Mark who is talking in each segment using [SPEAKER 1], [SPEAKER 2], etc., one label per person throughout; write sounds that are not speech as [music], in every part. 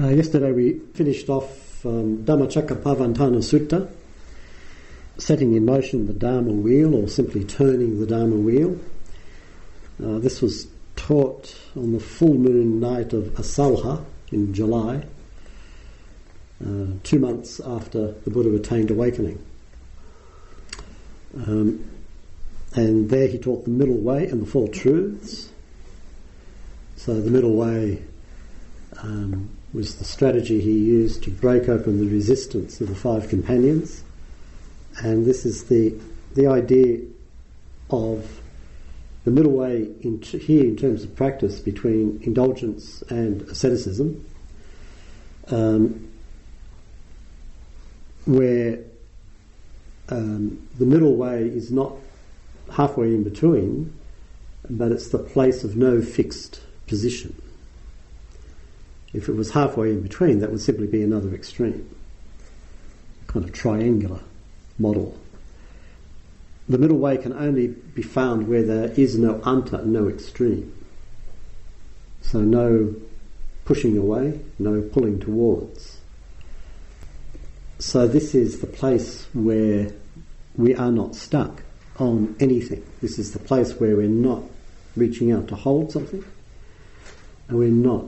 [SPEAKER 1] Uh, yesterday we finished off um, Dhammacakkappavattana Sutta, setting in motion the Dharma wheel or simply turning the Dharma wheel. Uh, this was taught on the full moon night of Asalha in July, uh, two months after the Buddha attained awakening. Um, and there he taught the middle way and the Four Truths. So the middle way um, was the strategy he used to break open the resistance of the five companions. And this is the, the idea of the middle way in t- here in terms of practice between indulgence and asceticism, um, where um, the middle way is not halfway in between, but it's the place of no fixed position. If it was halfway in between, that would simply be another extreme, kind of triangular model. The middle way can only be found where there is no anta, no extreme. So no pushing away, no pulling towards. So this is the place where we are not stuck on anything. This is the place where we're not reaching out to hold something and we're not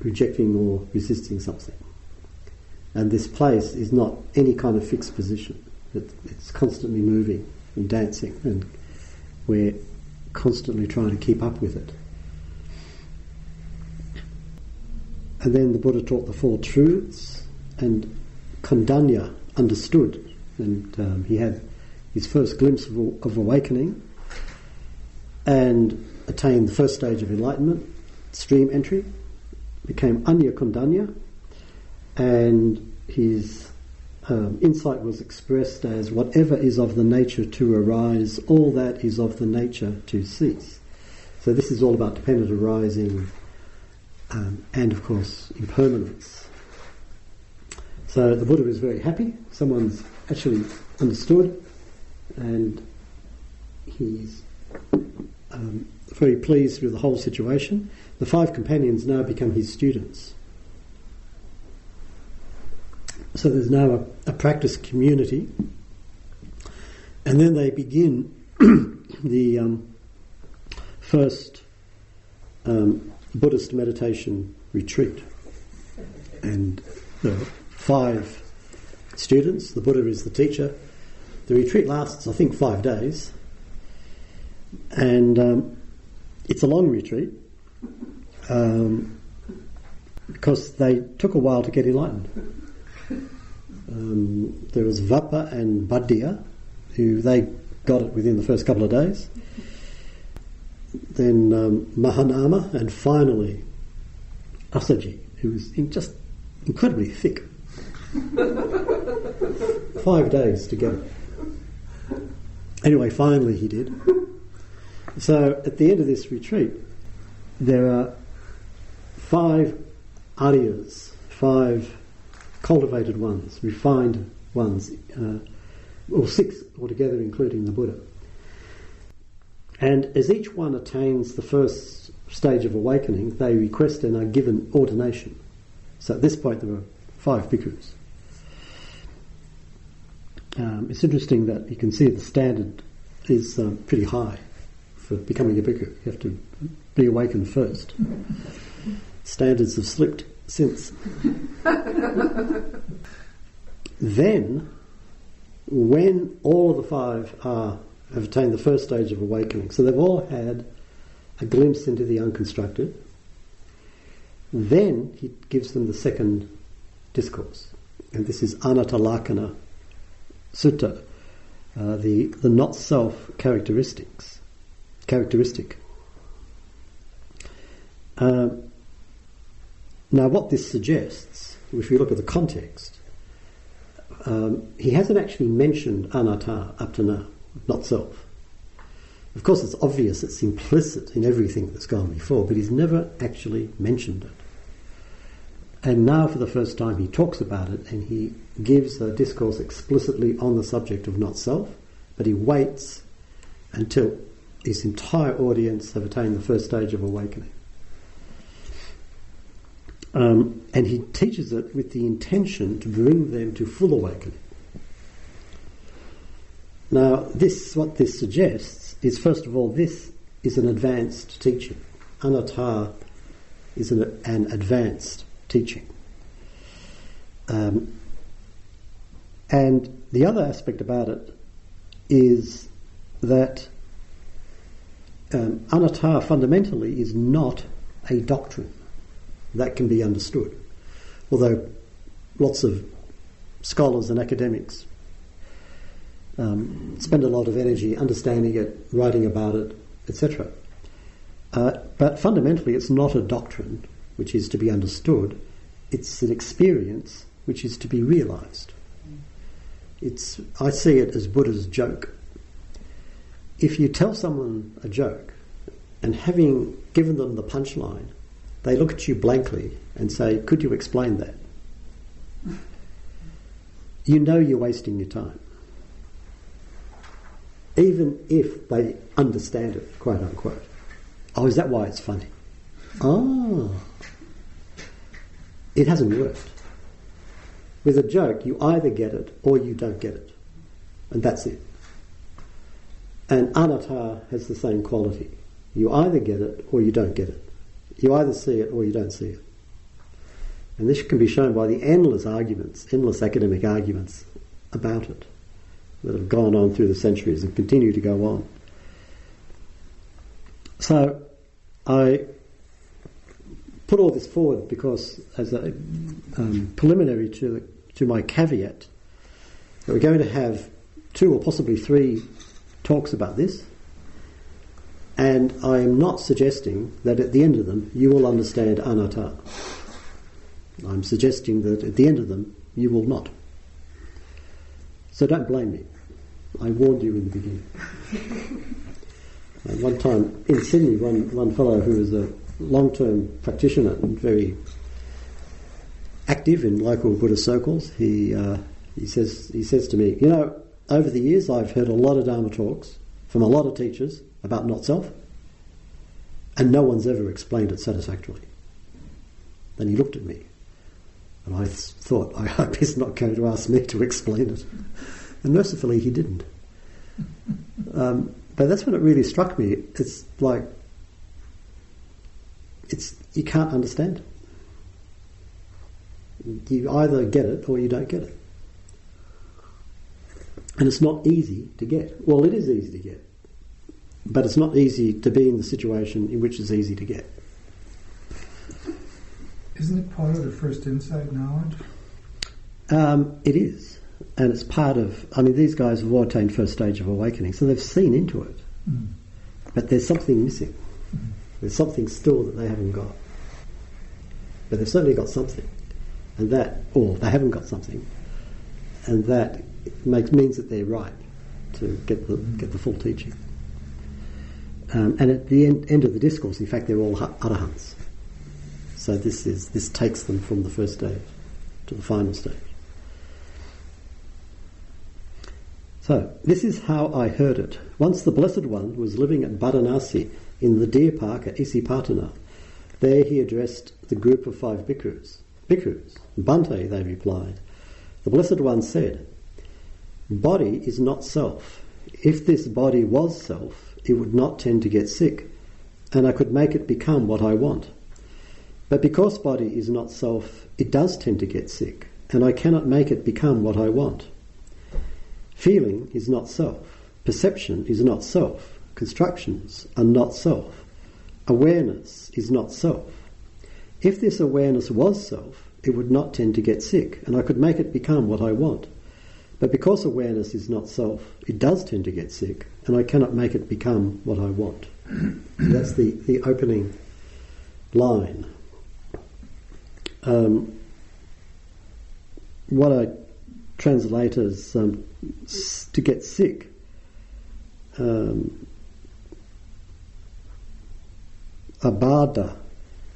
[SPEAKER 1] rejecting or resisting something. And this place is not any kind of fixed position. It, it's constantly moving and dancing, and we're constantly trying to keep up with it. And then the Buddha taught the Four Truths, and Kondanya understood, and um, he had his first glimpse of, of awakening and attained the first stage of enlightenment, stream entry, became Anya Kondanya, and his um, insight was expressed as whatever is of the nature to arise, all that is of the nature to cease. So this is all about dependent arising um, and, of course, impermanence. So the Buddha is very happy. Someone's actually understood, and he's um, very pleased with the whole situation. The five companions now become his students. So there's now a, a practice community, and then they begin [clears throat] the um, first um, Buddhist meditation retreat. And the five students, the Buddha is the teacher. The retreat lasts, I think, five days, and um, it's a long retreat um, because they took a while to get enlightened. Um, there was Vappa and Bhaddiya, who they got it within the first couple of days. Then um, Mahanama, and finally Assaji, who was just incredibly thick. [laughs] Five days to get it. Anyway, finally he did. So at the end of this retreat, there are five aryas, five cultivated ones, refined ones, uh, or six altogether, including the Buddha. And as each one attains the first stage of awakening, they request and are given ordination. So at this point, there are five bhikkhus. Um, it's interesting that you can see the standard is um, pretty high for becoming a bhikkhu. You have to be awakened first. Standards have slipped since. then, when all of the five are, have attained the first stage of awakening, so they've all had a glimpse into the unconstructed, then he gives them the second discourse. And this is Anattalakkhana Sutta, uh, the, the not self characteristics, characteristic. Uh, now, what this suggests, if you look at the context, um, he hasn't actually mentioned anatta up to now, not self. Of course, it's obvious, it's implicit in everything that's gone before, but he's never actually mentioned it. And now, for the first time, he talks about it and he gives a discourse explicitly on the subject of not self, but he waits until his entire audience have attained the first stage of awakening. Um, and he teaches it with the intention to bring them to full awakening. Now, this what this suggests is first of all, this is an advanced teaching. Anatta is an, an advanced teaching. Um, and the other aspect about it is that um, anatta fundamentally is not a doctrine that can be understood. Although lots of scholars and academics um, spend a lot of energy understanding it, writing about it, etc. Uh, but fundamentally, it's not a doctrine which is to be understood, it's an experience which is to be realized. It's, I see it as Buddha's joke. If you tell someone a joke, and having given them the punchline, they look at you blankly and say, Could you explain that? You know you're wasting your time. Even if they understand it, quote unquote. Oh, is that why it's funny? Oh. It hasn't worked. With a joke, you either get it or you don't get it. And that's it. And anatta has the same quality. You either get it or you don't get it. You either see it or you don't see it. And this can be shown by the endless arguments, endless academic arguments about it that have gone on through the centuries and continue to go on. So I put all this forward because, as a um, preliminary to the to my caveat that we're going to have two or possibly three talks about this, and I am not suggesting that at the end of them you will understand anatta. I'm suggesting that at the end of them you will not. So don't blame me. I warned you in the beginning. one time in Sydney, one, one fellow who was a long term practitioner and very active in local Buddhist circles, he, uh, he, says, he says to me, You know, over the years I've heard a lot of Dharma talks from a lot of teachers about not self, and no one's ever explained it satisfactorily. Then he looked at me, and I thought, I hope he's not going to ask me to explain it. And mercifully, he didn't. Um, but that's when it really struck me. It's like, it's you can't understand you either get it or you don't get it. And it's not easy to get. Well, it is easy to get, but it's not easy to be in the situation in which it's easy to get.
[SPEAKER 2] Isn't it part of the first insight knowledge?
[SPEAKER 1] Um, it is, and it's part of. I mean, these guys have all attained first stage of awakening, so they've seen into it, mm. but there's something missing. Mm. There's something still that they haven't got, but they've certainly got something and that, or they haven't got something, and that makes means that they're right to get the get the full teaching. Um, and at the end, end, of the discourse, in fact, they're all arahants. So this is this takes them from the first stage to the final stage. So this is how I heard it. Once the Blessed One was living at Varanasi in the deer park at Isipatana. There he addressed the group of five bhikkhus. Bhikkhus, Bhante, they replied. The Blessed One said, Body is not self. If this body was self, it would not tend to get sick, and I could make it become what I want. But because body is not self, it does tend to get sick, and I cannot make it become what I want. Feeling is not self. Perception is not self. Constructions are not self. Awareness is not self. If this awareness was self, it would not tend to get sick, and I could make it become what I want. But because awareness is not self, it does tend to get sick, and I cannot make it become what I want. [clears throat] That's the, the opening line. Um, what I translate as um, to get sick. Um, abadha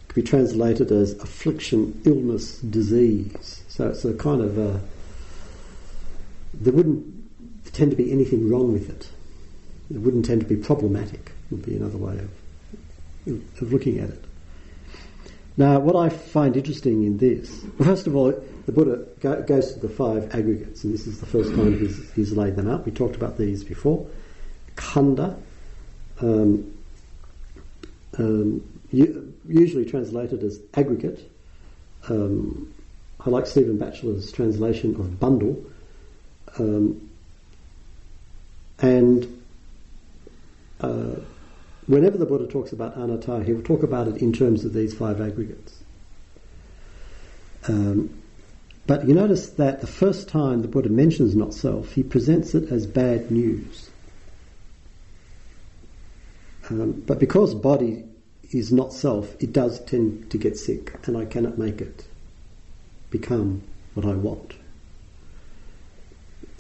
[SPEAKER 1] could be translated as affliction, illness, disease. So it's a kind of a, there wouldn't tend to be anything wrong with it. It wouldn't tend to be problematic. Would be another way of of looking at it. Now, what I find interesting in this, first of all, the Buddha go, goes to the five aggregates, and this is the first time he's, he's laid them out. We talked about these before. Khandha, um, um, usually translated as aggregate. Um, I like Stephen Batchelor's translation of bundle. Um, and uh, whenever the Buddha talks about anatta, he will talk about it in terms of these five aggregates. Um, but you notice that the first time the Buddha mentions not self, he presents it as bad news. Um, but because body is not self, it does tend to get sick, and I cannot make it become what I want.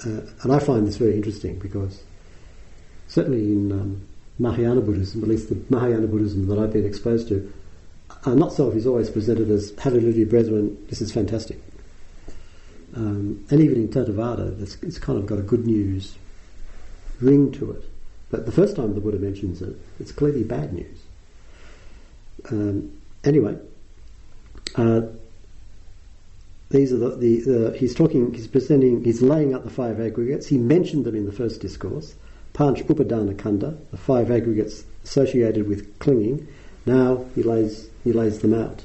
[SPEAKER 1] Uh, and I find this very interesting because certainly in um, Mahayana Buddhism, at least the Mahayana Buddhism that I've been exposed to, uh, not self is always presented as hallelujah, brethren, this is fantastic. Um, and even in Theravada, it's, it's kind of got a good news ring to it. But the first time the Buddha mentions it, it's clearly bad news. Um, anyway, uh, these are the, the, the, he's talking, he's presenting, he's laying out the five aggregates. He mentioned them in the first discourse. Panch Upadana Khandha, the five aggregates associated with clinging. Now he lays he lays them out.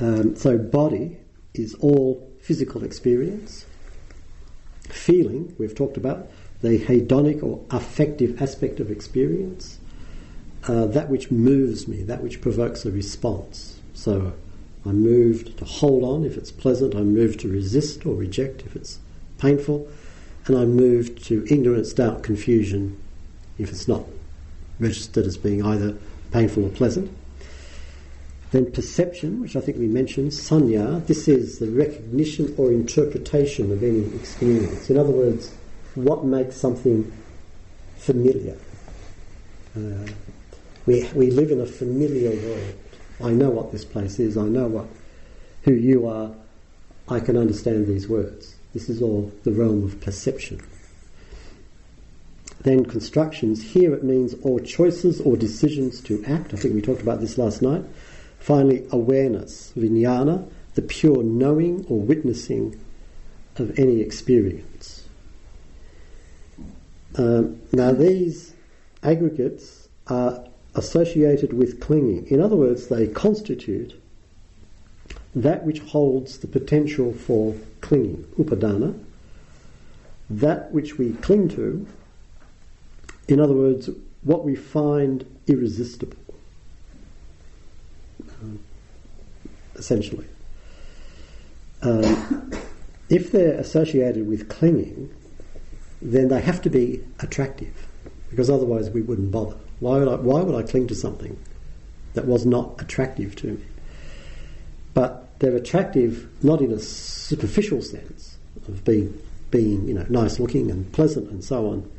[SPEAKER 1] Um, so body is all physical experience. Feeling, we've talked about the hedonic or affective aspect of experience, uh, that which moves me, that which provokes a response. So I'm moved to hold on if it's pleasant, I'm moved to resist or reject if it's painful, and I'm moved to ignorance, doubt, confusion if it's not registered as being either painful or pleasant. Then perception, which I think we mentioned, sanya, this is the recognition or interpretation of any experience. In other words, what makes something familiar. Uh, we, we live in a familiar world. I know what this place is, I know what, who you are, I can understand these words. This is all the realm of perception. Then constructions, here it means all choices or decisions to act. I think we talked about this last night. Finally, awareness, vijnana, the pure knowing or witnessing of any experience. Um, now, these aggregates are associated with clinging. In other words, they constitute that which holds the potential for clinging, upadana, that which we cling to, in other words, what we find irresistible, um, essentially. Um, if they're associated with clinging, then they have to be attractive, because otherwise we wouldn't bother. Why would I, why would I cling to something that was not attractive to me? But they're attractive not in a superficial sense of being, being you know, nice looking and pleasant and so on,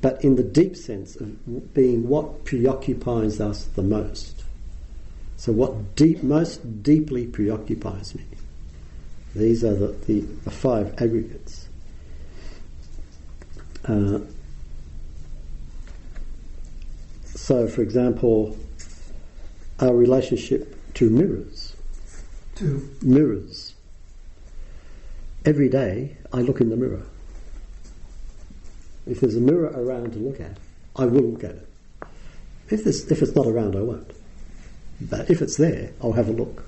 [SPEAKER 1] but in the deep sense of being what preoccupies us the most. So, what deep, most deeply preoccupies me? These are the, the, the five aggregates. Uh, so, for example, our relationship to mirrors. Mirrors. Every day I look in the mirror. If there's a mirror around to look at, I will look at it. If, if it's not around, I won't. But if it's there, I'll have a look.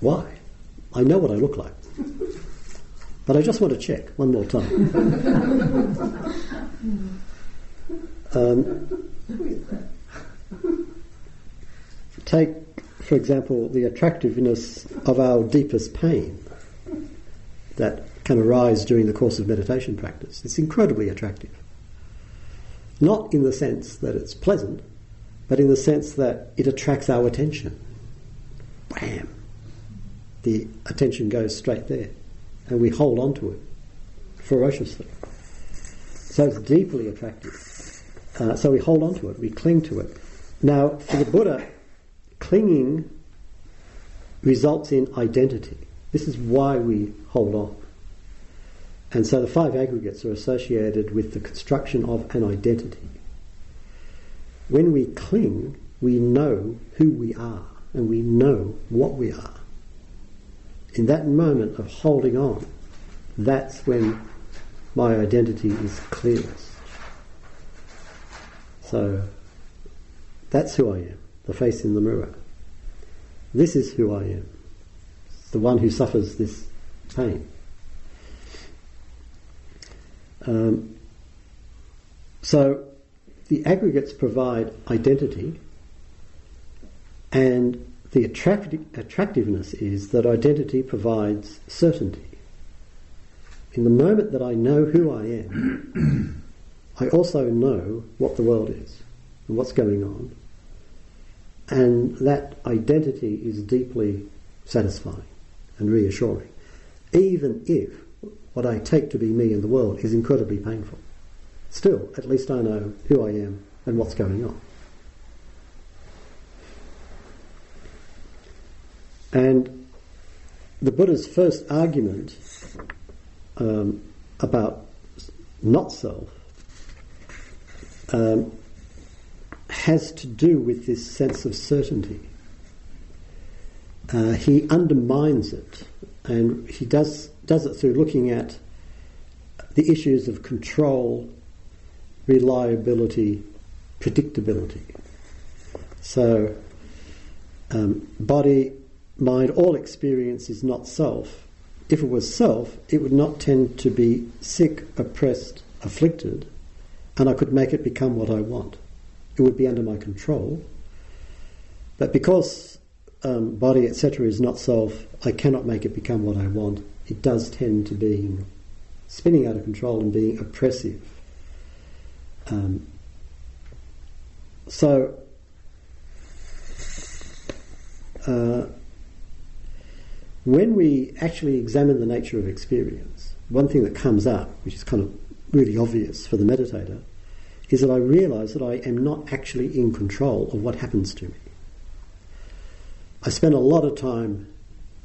[SPEAKER 1] Why? I know what I look like. But I just want to check one more time. [laughs] um, take, for example, the attractiveness of our deepest pain that can arise during the course of meditation practice. It's incredibly attractive. Not in the sense that it's pleasant, but in the sense that it attracts our attention. Bam! The attention goes straight there, and we hold on to it ferociously. So it's deeply attractive. Uh, so we hold on to it, we cling to it. Now, for the Buddha, clinging results in identity. This is why we hold on. And so the five aggregates are associated with the construction of an identity. When we cling, we know who we are and we know what we are. In that moment of holding on, that's when my identity is clearest. So that's who I am, the face in the mirror. This is who I am, the one who suffers this pain. Um, so the aggregates provide identity, and the attractiveness is that identity provides certainty. In the moment that I know who I am, [clears throat] I also know what the world is and what's going on. And that identity is deeply satisfying and reassuring, even if what I take to be me in the world is incredibly painful. Still, at least I know who I am and what's going on. And the Buddha's first argument um, about not self um, has to do with this sense of certainty. Uh, he undermines it, and he does does it through looking at the issues of control, reliability, predictability. So, um, body, mind, all experience is not self. If it was self, it would not tend to be sick, oppressed, afflicted, and I could make it become what I want. It would be under my control. But because um, body, etc., is not self, I cannot make it become what I want. It does tend to be spinning out of control and being oppressive. Um, so, uh, when we actually examine the nature of experience, one thing that comes up, which is kind of really obvious for the meditator, is that I realize that I am not actually in control of what happens to me. I spend a lot of time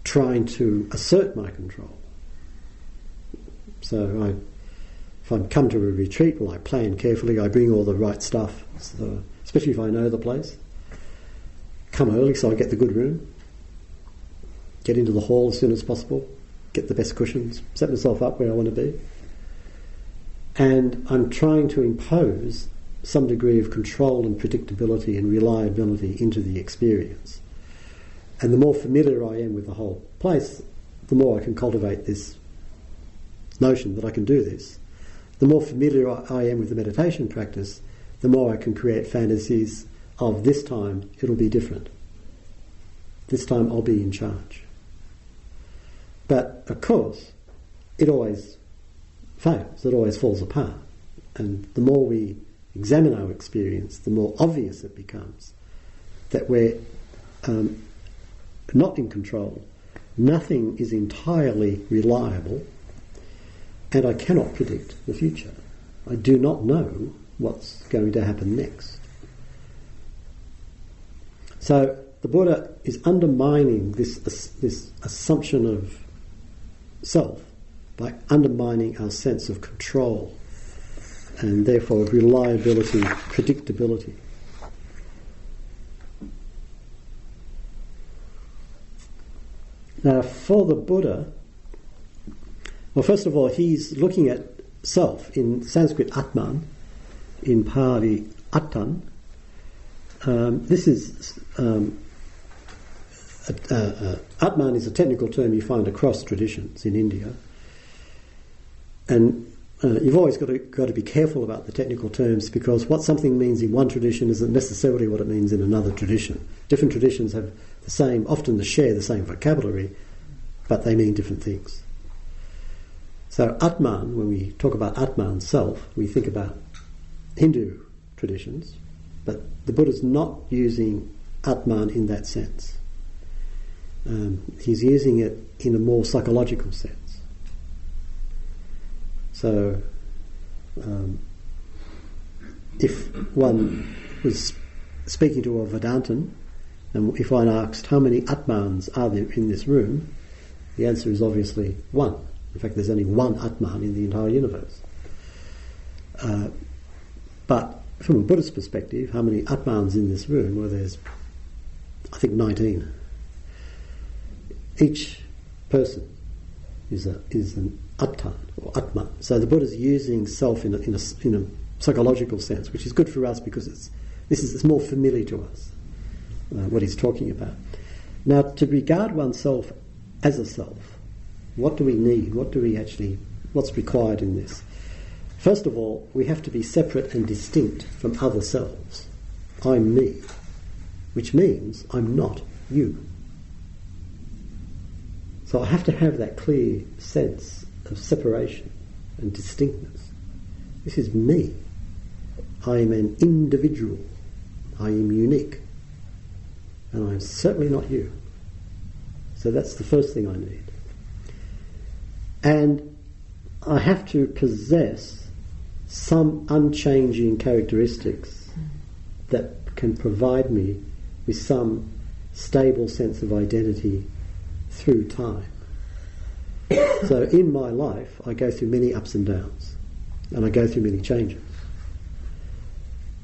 [SPEAKER 1] trying to assert my control. So I, if I come to a retreat, well, I plan carefully. I bring all the right stuff, so, especially if I know the place. Come early so I get the good room. Get into the hall as soon as possible. Get the best cushions. Set myself up where I want to be. And I'm trying to impose some degree of control and predictability and reliability into the experience. And the more familiar I am with the whole place, the more I can cultivate this notion that I can do this. The more familiar I am with the meditation practice, the more I can create fantasies of this time it'll be different. This time I'll be in charge. But of course, it always fails, it always falls apart. And the more we examine our experience, the more obvious it becomes that we're um, not in control. Nothing is entirely reliable and I cannot predict the future. I do not know what's going to happen next. So the Buddha is undermining this, this assumption of self by undermining our sense of control and therefore of reliability, predictability. Now, for the Buddha, well, first of all, he's looking at self in Sanskrit Atman, in Pali Attan. Um, this is um, Atman is a technical term you find across traditions in India, and uh, you've always got to got to be careful about the technical terms because what something means in one tradition isn't necessarily what it means in another tradition. Different traditions have the same, often they share the same vocabulary, but they mean different things. So Atman, when we talk about Atman self, we think about Hindu traditions, but the Buddha's not using Atman in that sense. Um, he's using it in a more psychological sense. So, um, if one was speaking to a Vedantin, and if one asked how many Atmans are there in this room, the answer is obviously one. In fact, there's only one Atman in the entire universe. Uh, but from a Buddhist perspective, how many Atmans in this room? Well, there's, I think, 19. Each person is, a, is an Atman or Attan. So the Buddha is using self in a, in, a, in a psychological sense, which is good for us because it's, this is it's more familiar to us, uh, what he's talking about. Now, to regard oneself as a self, what do we need? What do we actually, what's required in this? First of all, we have to be separate and distinct from other selves. I'm me, which means I'm not you. So I have to have that clear sense of separation and distinctness. This is me. I am an individual. I am unique. And I'm certainly not you. So that's the first thing I need. And I have to possess some unchanging characteristics that can provide me with some stable sense of identity through time. So in my life, I go through many ups and downs, and I go through many changes.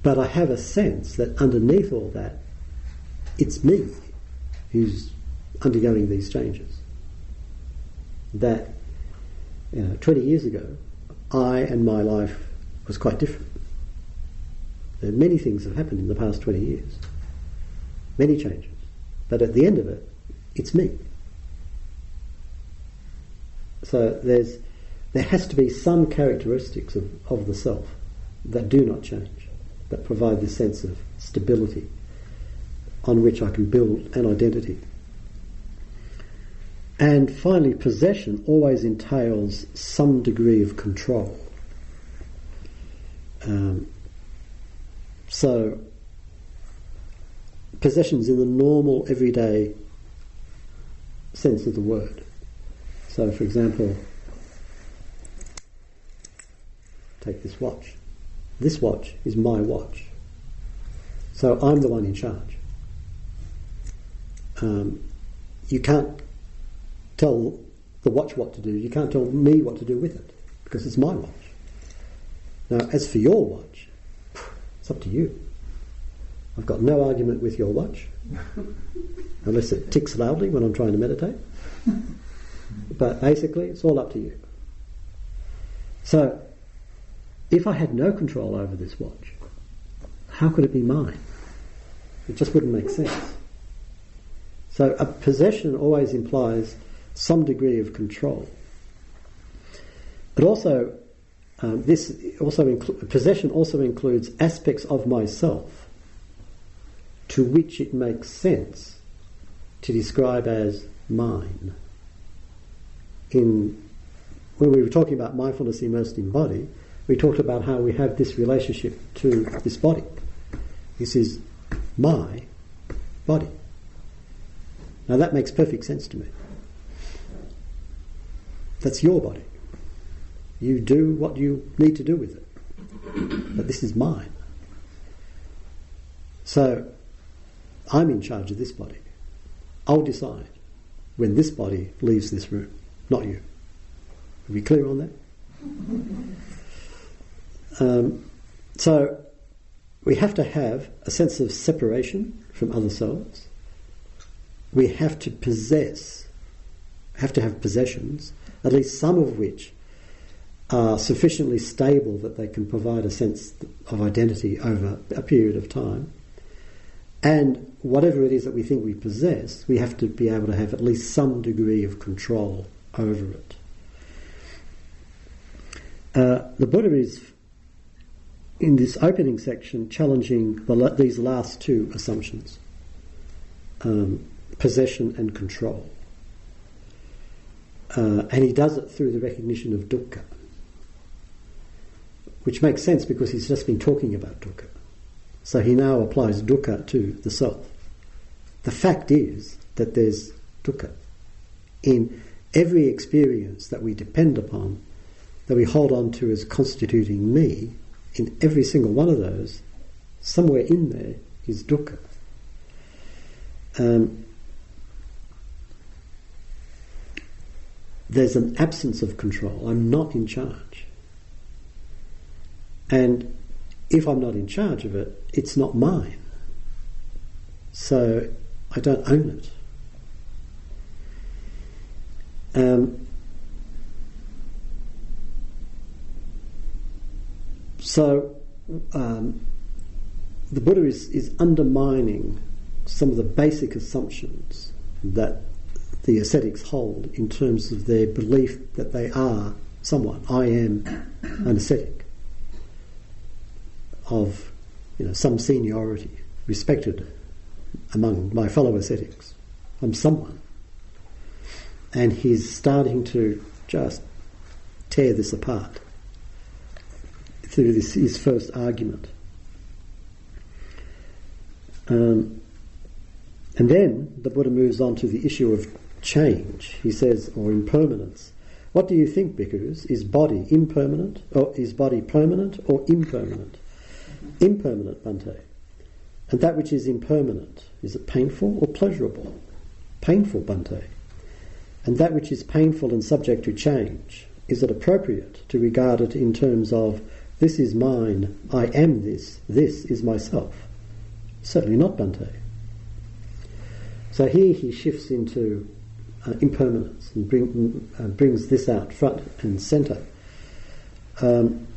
[SPEAKER 1] But I have a sense that underneath all that, it's me who's undergoing these changes. That you know, 20 years ago, I and my life was quite different. There many things have happened in the past 20 years, many changes. But at the end of it, it's me. So there's, there has to be some characteristics of, of the self that do not change, that provide this sense of stability on which I can build an identity. And finally, possession always entails some degree of control. Um, so, possessions in the normal, everyday sense of the word. So, for example, take this watch. This watch is my watch. So I'm the one in charge. Um, you can't tell the watch what to do. You can't tell me what to do with it because it's my watch. Now, as for your watch, it's up to you. I've got no argument with your watch, [laughs] unless it ticks loudly when I'm trying to meditate. But basically, it's all up to you. So, if I had no control over this watch, how could it be mine? It just wouldn't make sense. So, a possession always implies some degree of control. But also, um, this also inclu- possession also includes aspects of myself to which it makes sense to describe as mine. In when we were talking about mindfulness immersed in body, we talked about how we have this relationship to this body. This is my body. Now that makes perfect sense to me. That's your body. You do what you need to do with it. But this is mine. So I'm in charge of this body. I'll decide when this body leaves this room, not you. Are we clear on that? Um, so we have to have a sense of separation from other selves. We have to possess, have to have possessions at least some of which are sufficiently stable that they can provide a sense of identity over a period of time. And whatever it is that we think we possess, we have to be able to have at least some degree of control over it. Uh, the Buddha is, in this opening section, challenging the, these last two assumptions um, possession and control. Uh, and he does it through the recognition of dukkha, which makes sense because he's just been talking about dukkha. So he now applies dukkha to the self. The fact is that there's dukkha in every experience that we depend upon, that we hold on to as constituting me, in every single one of those, somewhere in there is dukkha. Um, there's an absence of control. I'm not in charge. And if I'm not in charge of it, it's not mine. So I don't own it. Um, so um, the Buddha is, is undermining some of the basic assumptions that the ascetics hold in terms of their belief that they are someone. I am an ascetic of you know, some seniority, respected among my fellow ascetics. I'm someone. And he's starting to just tear this apart through this his first argument. Um, and then the Buddha moves on to the issue of change. He says, or impermanence. What do you think, bhikkhus? Is body impermanent, or is body permanent or impermanent? Impermanent, Bhante. And that which is impermanent, is it painful or pleasurable? Painful, Bhante. And that which is painful and subject to change, is it appropriate to regard it in terms of this is mine, I am this, this is myself? Certainly not, Bhante. So here he shifts into uh, impermanence and bring, uh, brings this out front and centre. Um,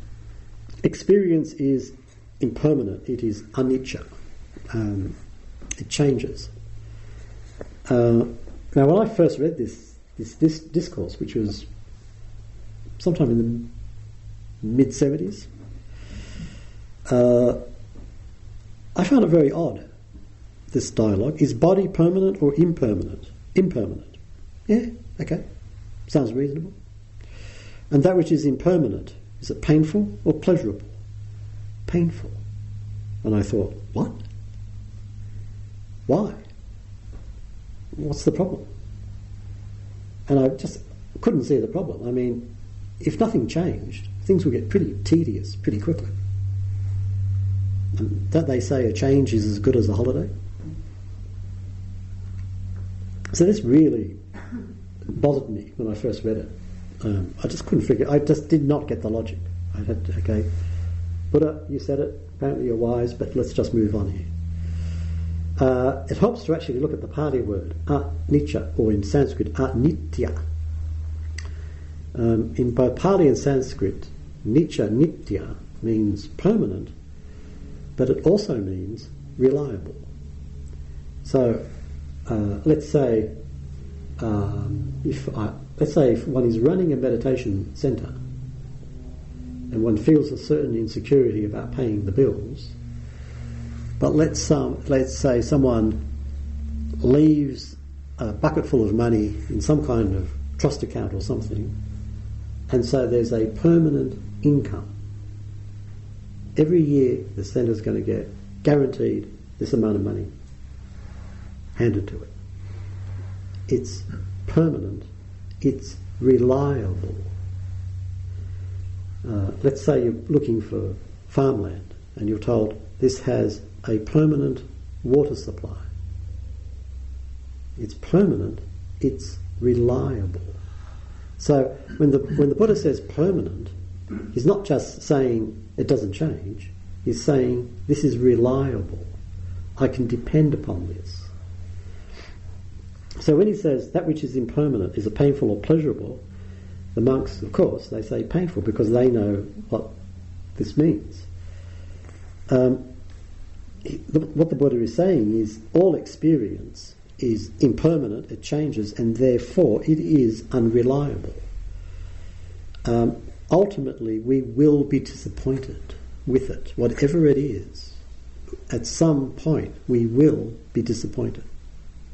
[SPEAKER 1] experience is impermanent, it is anicca, um, it changes. Uh, now, when I first read this, this, this discourse, which was sometime in the mid 70s, uh, I found it very odd, this dialogue. Is body permanent or impermanent? Impermanent. Yeah, okay. Sounds reasonable. And that which is impermanent, is it painful or pleasurable? Painful. And I thought, what? Why? What's the problem? And I just couldn't see the problem. I mean, if nothing changed, things would get pretty tedious pretty quickly. And don't they say a change is as good as a holiday? So this really bothered me when I first read it. Um, I just couldn't figure. I just did not get the logic. I had to, okay, Buddha, you said it. Apparently you're wise, but let's just move on here. Uh, it helps to actually look at the Pali word anicca, or in Sanskrit anitya. Um, in both Pali and Sanskrit, nicca nitya means permanent, but it also means reliable. So, uh, let's say um, if I, let's say if one is running a meditation centre and one feels a certain insecurity about paying the bills, but let's let's say someone leaves a bucket full of money in some kind of trust account or something, and so there's a permanent income. Every year, the centre is going to get guaranteed this amount of money handed to it. It's permanent. It's reliable. Uh, let's say you're looking for farmland and you're told this has a permanent water supply. It's permanent, it's reliable. So when the, when the Buddha says permanent, he's not just saying it doesn't change, he's saying this is reliable. I can depend upon this. So when he says that which is impermanent is a painful or pleasurable, the monks, of course, they say painful because they know what this means. Um, what the Buddha is saying is all experience is impermanent, it changes, and therefore it is unreliable. Um, ultimately, we will be disappointed with it, whatever it is. At some point, we will be disappointed.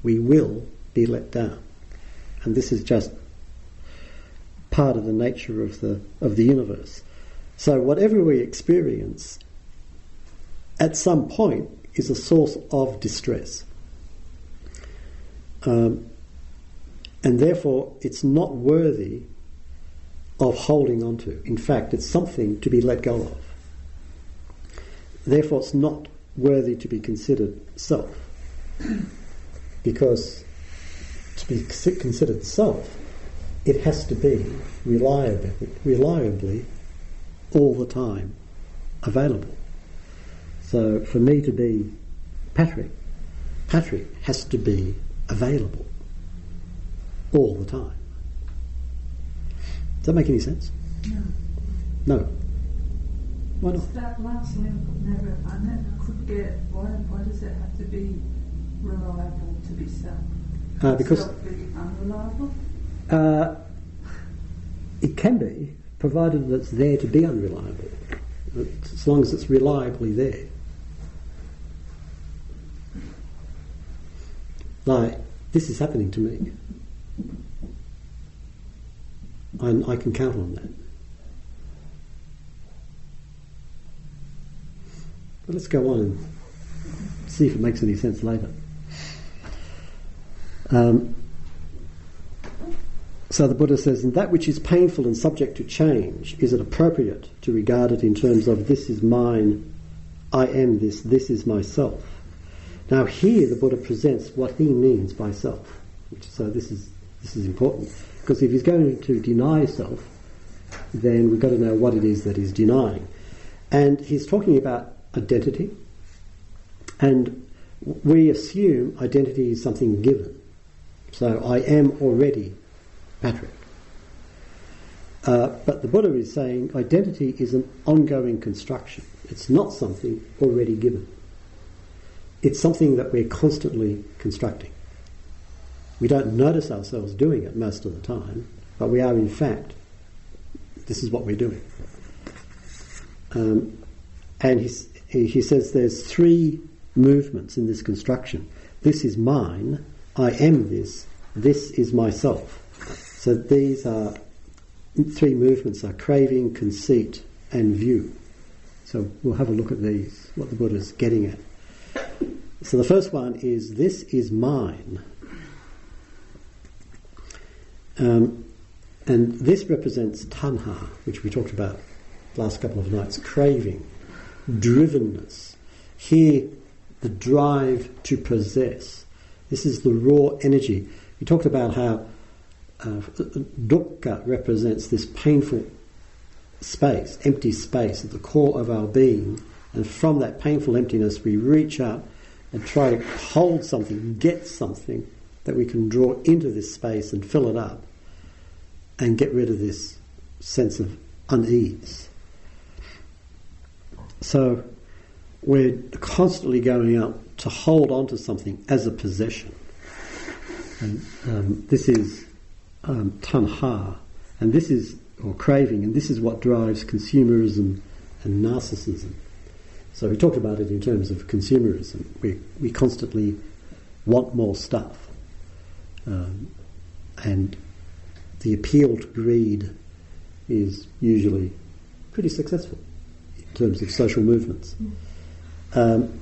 [SPEAKER 1] We will be let down. And this is just part of the nature of the, of the universe. So, whatever we experience at some point is a source of distress. Um, and therefore, it's not worthy of holding on to. In fact, it's something to be let go of. Therefore, it's not worthy to be considered self. Because to be considered self, it has to be reliably, reliably all the time available. So for me to be Patrick, Patrick has to be available all the time. Does that make any sense?
[SPEAKER 3] No.
[SPEAKER 1] No. Why not?
[SPEAKER 3] It's that last link never, I never could get, why, why does it have to be reliable to be self?
[SPEAKER 1] Uh, because
[SPEAKER 3] Self be unreliable?
[SPEAKER 1] uh, it can be, provided that it's there to be unreliable, as long as it's reliably there. Like, this is happening to me. I, I can count on that. But let's go on and see if it makes any sense later. Um, so the Buddha says, and that which is painful and subject to change, is it appropriate to regard it in terms of this is mine, I am this, this is myself? Now here the Buddha presents what he means by self. So this is this is important because if he's going to deny self, then we've got to know what it is that he's denying. And he's talking about identity, and we assume identity is something given. So I am already Patrick. Uh, but the Buddha is saying identity is an ongoing construction. It's not something already given. It's something that we're constantly constructing. We don't notice ourselves doing it most of the time, but we are in fact, this is what we're doing. Um, and he, he says there's three movements in this construction. This is mine, I am this, this is myself. So these are three movements are craving, conceit, and view. So we'll have a look at these, what the Buddha is getting at. So the first one is this is mine. Um, and this represents tanha, which we talked about last couple of nights, craving, drivenness. Here, the drive to possess. This is the raw energy. We talked about how uh, dukkha represents this painful space, empty space at the core of our being, and from that painful emptiness we reach up and try to hold something, get something that we can draw into this space and fill it up and get rid of this sense of unease. So we're constantly going out to hold on to something as a possession. And um, this is um, tanha, and this is, or craving, and this is what drives consumerism and narcissism. So we talked about it in terms of consumerism. We, we constantly want more stuff. Um, and the appeal to greed is usually pretty successful in terms of social movements. Um,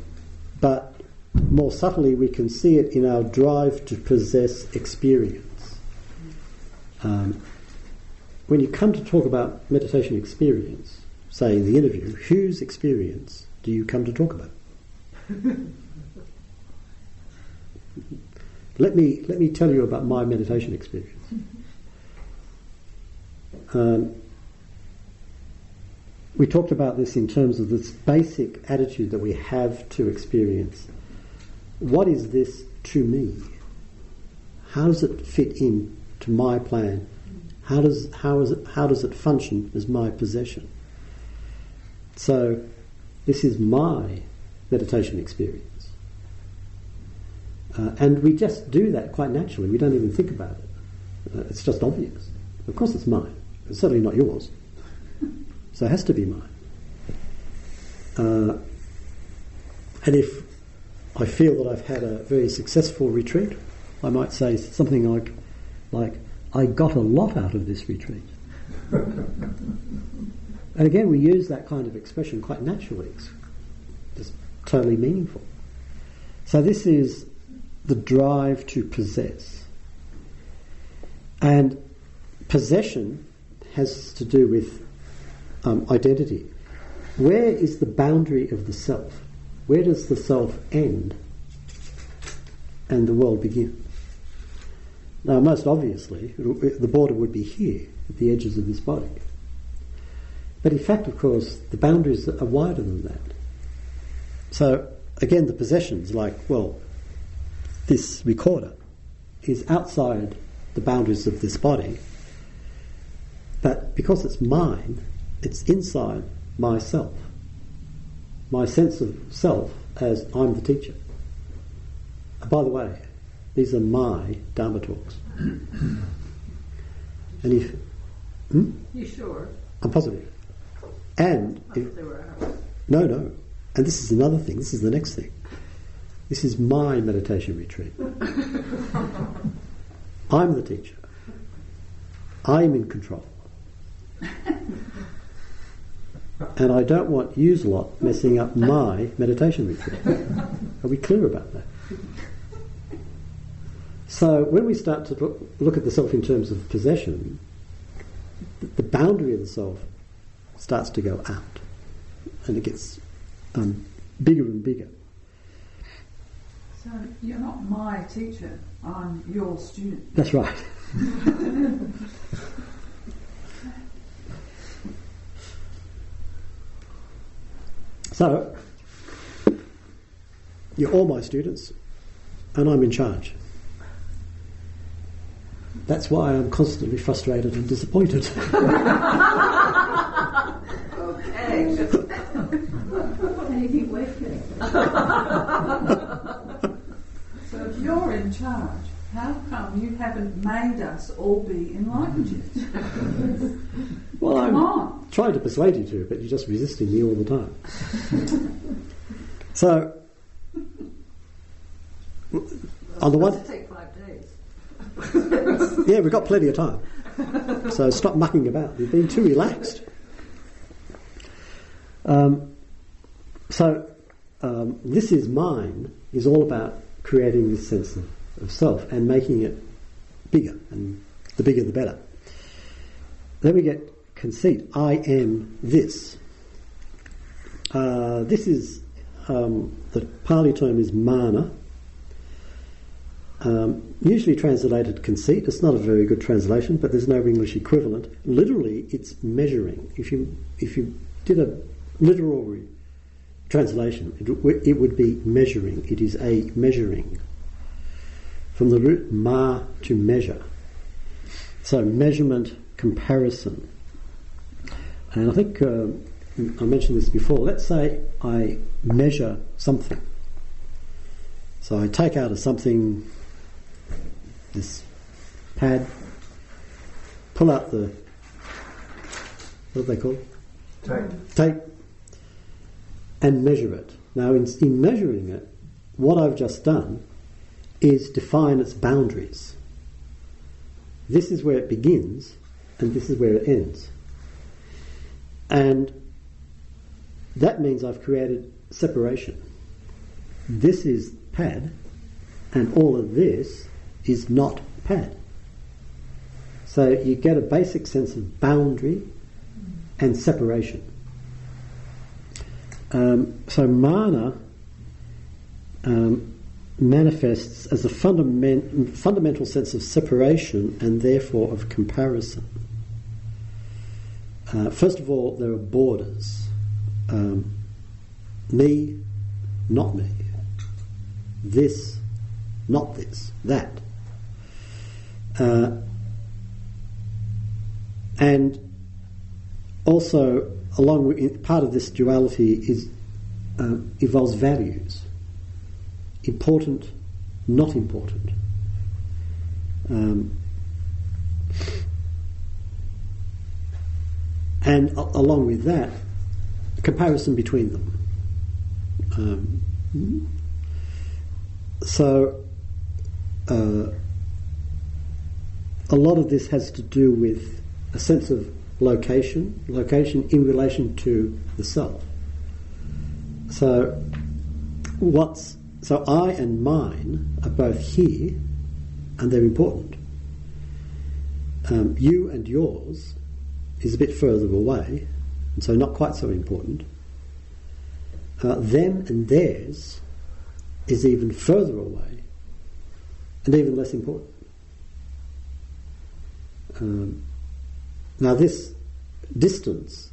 [SPEAKER 1] but more subtly, we can see it in our drive to possess experience. Um, when you come to talk about meditation experience, say in the interview, whose experience do you come to talk about? [laughs] let me let me tell you about my meditation experience. [laughs] Um, we talked about this in terms of this basic attitude that we have to experience. What is this to me? How does it fit in to my plan? How does how is it how does it function as my possession? So, this is my meditation experience. Uh, and we just do that quite naturally. We don't even think about it. Uh, it's just obvious. Of course, it's mine. It's certainly not yours. [laughs] So it has to be mine. Uh, and if I feel that I've had a very successful retreat, I might say something like, like I got a lot out of this retreat. [laughs] and again, we use that kind of expression quite naturally. It's just totally meaningful. So this is the drive to possess. And possession has to do with um, identity. Where is the boundary of the self? Where does the self end and the world begin? Now, most obviously, the border would be here, at the edges of this body. But in fact, of course, the boundaries are wider than that. So again, the possessions, like well, this recorder is outside the boundaries of this body, but because it's mine, it's inside myself. My sense of self as I'm the teacher. And by the way, these are my Dharma talks. [clears throat] and if hmm?
[SPEAKER 3] You sure?
[SPEAKER 1] I'm positive. And if,
[SPEAKER 3] thought they were ours.
[SPEAKER 1] no, no. And this is another thing. This is the next thing. This is my meditation retreat. [laughs] I'm the teacher. I'm in control. and I don't want yous lot messing up my meditation retreat. Are we clear about that? So when we start to look, look at the self in terms of possession, the boundary of the self starts to go out, and it gets um, bigger and bigger.
[SPEAKER 3] So you're not my teacher. I'm your student.
[SPEAKER 1] That's right. [laughs] so, you're all my students, and I'm in charge. That's why I'm constantly frustrated and disappointed. [laughs]
[SPEAKER 3] Okay.
[SPEAKER 4] Anything wicked?
[SPEAKER 3] so if you're in charge, how come you haven't made us all be enlightened yet?
[SPEAKER 1] well,
[SPEAKER 3] Come
[SPEAKER 1] I'm
[SPEAKER 3] on.
[SPEAKER 1] trying to persuade you to, but you're just resisting me all the time. so, on the one,
[SPEAKER 4] take five days.
[SPEAKER 1] Yeah, we've got plenty of time. So stop mucking about. You've been too relaxed. Um, so, um, this is mine is all about creating this sense of, of self and making it bigger, and the bigger the better. Then we get conceit. I am this. Uh, this is um, the Pali term is mana. Um, usually translated conceit. It's not a very good translation, but there's no English equivalent. Literally, it's measuring. If you if you did a literal translation, it, it would be measuring. It is a measuring. From the root ma to measure. So measurement, comparison. And I think uh, I mentioned this before. Let's say I measure something. So I take out of something this pad, pull out the what are they called?
[SPEAKER 2] Tape.
[SPEAKER 1] Tape, and measure it. Now, in, in measuring it, what I've just done is define its boundaries. This is where it begins, and this is where it ends. And that means I've created separation. This is pad, and all of this is not pad. So you get a basic sense of boundary and separation. Um, so mana um, manifests as a fundament, fundamental sense of separation and therefore of comparison. Uh, first of all, there are borders. Um, me, not me. This, not this. That. Uh, and also, along with part of this duality is uh, involves values. Important, not important. Um, and a- along with that, comparison between them. Um, so, uh, a lot of this has to do with a sense of location, location in relation to the self. So, what's so I and mine are both here, and they're important. Um, you and yours is a bit further away, and so not quite so important. Uh, them and theirs is even further away, and even less important. Um, now, this distance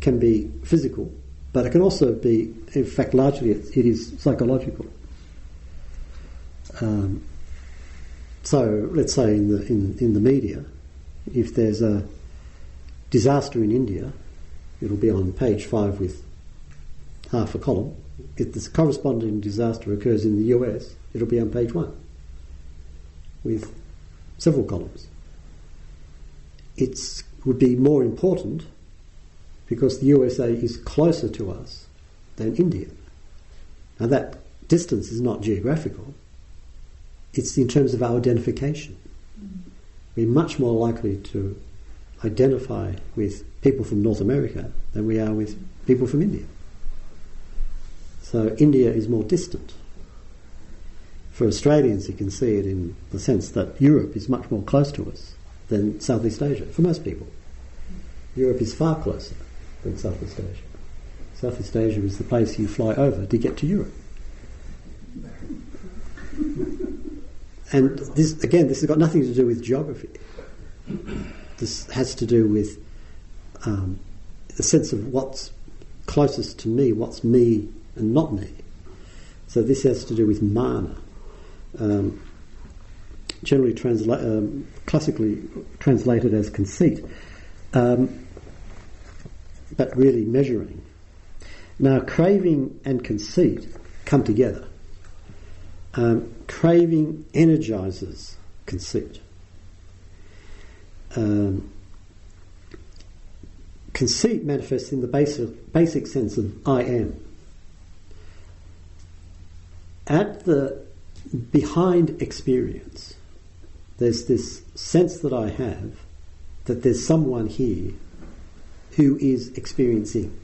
[SPEAKER 1] can be physical, But it can also be, in fact, largely it, it is psychological. Um, so let's say in the in, in the media, if there's a disaster in India, it'll be on page five with half a column. If this corresponding disaster occurs in the US, it'll be on page one with several columns. It would be more important because the USA is closer to us than India. Now that distance is not geographical, it's in terms of our identification. We're much more likely to identify with people from North America than we are with people from India. So India is more distant. For Australians, you can see it in the sense that Europe is much more close to us than Southeast Asia, for most people. Europe is far closer than Southeast Asia. Southeast Asia is the place you fly over to get to Europe. And this, again, this has got nothing to do with geography. This has to do with um, the sense of what's closest to me, what's me and not me. So this has to do with mana. Um, generally transla- um, classically translated as conceit, um, but really measuring. Now, craving and conceit come together. Um, craving energizes conceit. Um, conceit manifests in the basic, basic sense of I am. At the behind experience, there's this sense that I have that there's someone here who is experiencing.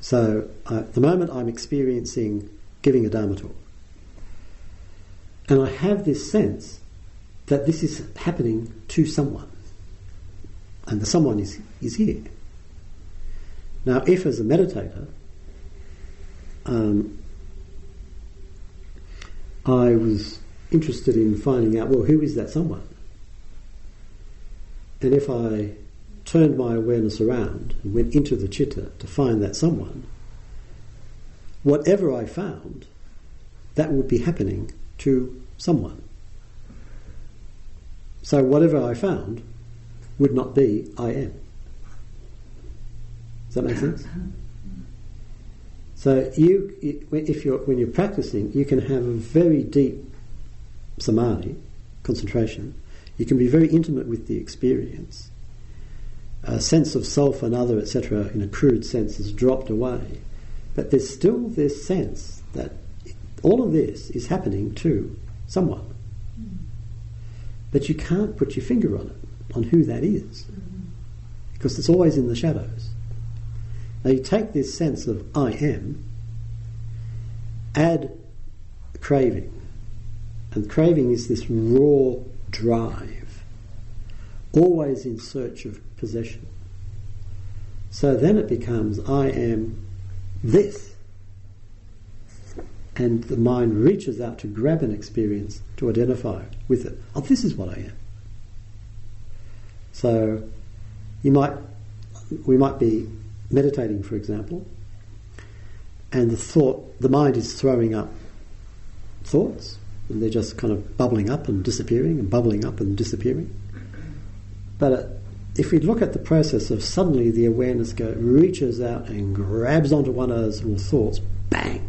[SPEAKER 1] So at the moment I'm experiencing giving a Dharma talk. And I have this sense that this is happening to someone. And the someone is, is here. Now, if as a meditator, um, I was interested in finding out, well, who is that someone? And if I turned my awareness around and went into the chitta to find that someone, whatever I found, that would be happening to someone. So whatever I found would not be I am. Does that make sense? So you, if you're when you're practicing, you can have a very deep samadhi, concentration. You can be very intimate with the experience. A sense of self and other, etc., in a crude sense, has dropped away, but there's still this sense that all of this is happening to someone. But you can't put your finger on it, on who that is, because it's always in the shadows. Now you take this sense of I am, add craving, and craving is this raw drive, always in search of possession. So then it becomes I am this and the mind reaches out to grab an experience to identify with it. Oh, this is what I am. So you might, we might be meditating, for example, and the thought, the mind is throwing up thoughts, and they're just kind of bubbling up and disappearing, and bubbling up and disappearing. But uh, if we look at the process of suddenly the awareness go reaches out and grabs onto one of those little thoughts, bang,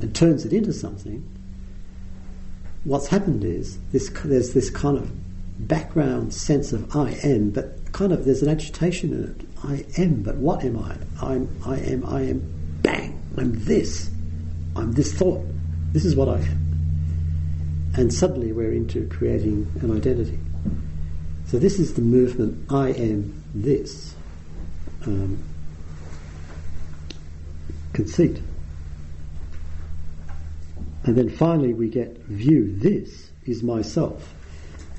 [SPEAKER 1] and turns it into something, what's happened is this, there's this kind of background sense of I am, but kind of there's an agitation in it. I am, but what am I? I'm, I am, I am, bang, I'm this. I'm this thought. This is what I am. And suddenly we're into creating an identity. So this is the movement, I am this. Um, conceit. And then finally we get view. This is myself.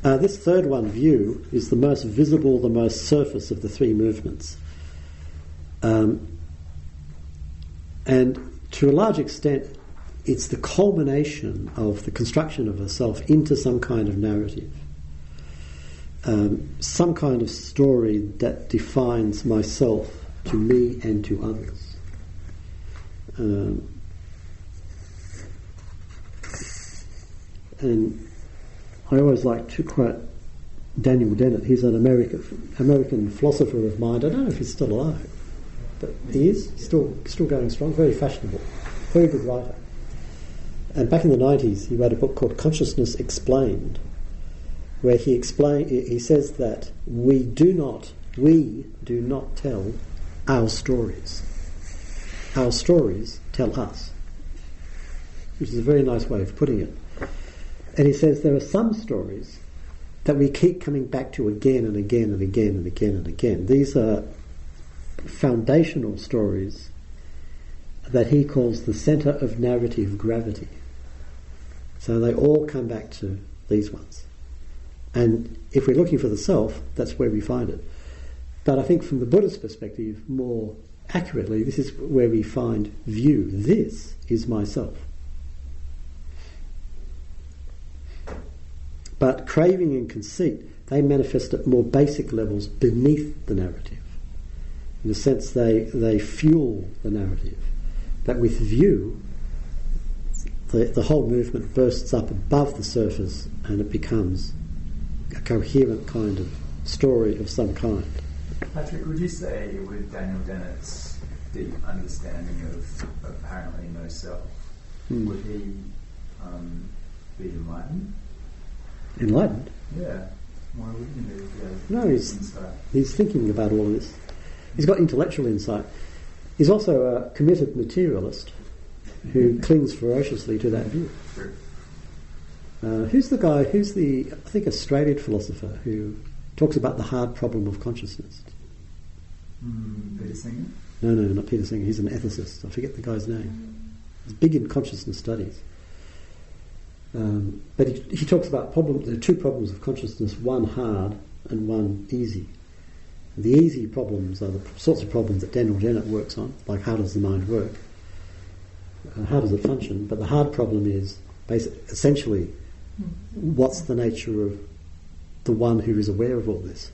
[SPEAKER 1] Uh, this third one, view, is the most visible, the most surface of the three movements. Um, and to a large extent, it's the culmination of the construction of a self into some kind of narrative. Um, some kind of story that defines myself to me and to others. Um, and I always like to quote Daniel Dennett. He's an American American philosopher of mind. I don't know if he's still alive, but he is still still going strong. Very fashionable, very good writer. And back in the nineties, he wrote a book called Consciousness Explained, where he explain he says that we do not we do not tell our stories. Our stories tell us, which is a very nice way of putting it. And he says there are some stories that we keep coming back to again and again and again and again and again. These are foundational stories that he calls the center of narrative gravity. So they all come back to these ones. And if we're looking for the self, that's where we find it. But I think from the Buddhist perspective, more accurately, this is where we find view. This is myself. But craving and conceit, they manifest at more basic levels beneath the narrative. In a sense, they, they fuel the narrative. But with view, the, the whole movement bursts up above the surface and it becomes a coherent kind of story of some kind.
[SPEAKER 4] Patrick, would you say with Daniel Dennett's deep understanding of apparently no self,
[SPEAKER 1] Hmm.
[SPEAKER 4] would he um, be enlightened?
[SPEAKER 1] Enlightened.
[SPEAKER 4] Yeah. Why wouldn't he be?
[SPEAKER 1] No, he's-
[SPEAKER 4] insight?
[SPEAKER 1] He's thinking about all of this. He's got intellectual insight. He's also a committed materialist who clings ferociously to that view. Uh, who's the guy? Who's the I think Australian philosopher who talks about the hard problem of consciousness?
[SPEAKER 4] Mm, Peter Singer?
[SPEAKER 1] No, no, not Peter Singer. He's an ethicist. I forget the guy's name. He's big in consciousness studies. Um, but he, he talks about problems. There are two problems of consciousness: one hard and one easy. The easy problems are the sorts of problems that Daniel Dennett works on, like how does the mind work, how does it function. But the hard problem is basic, essentially what's the nature of the one who is aware of all this.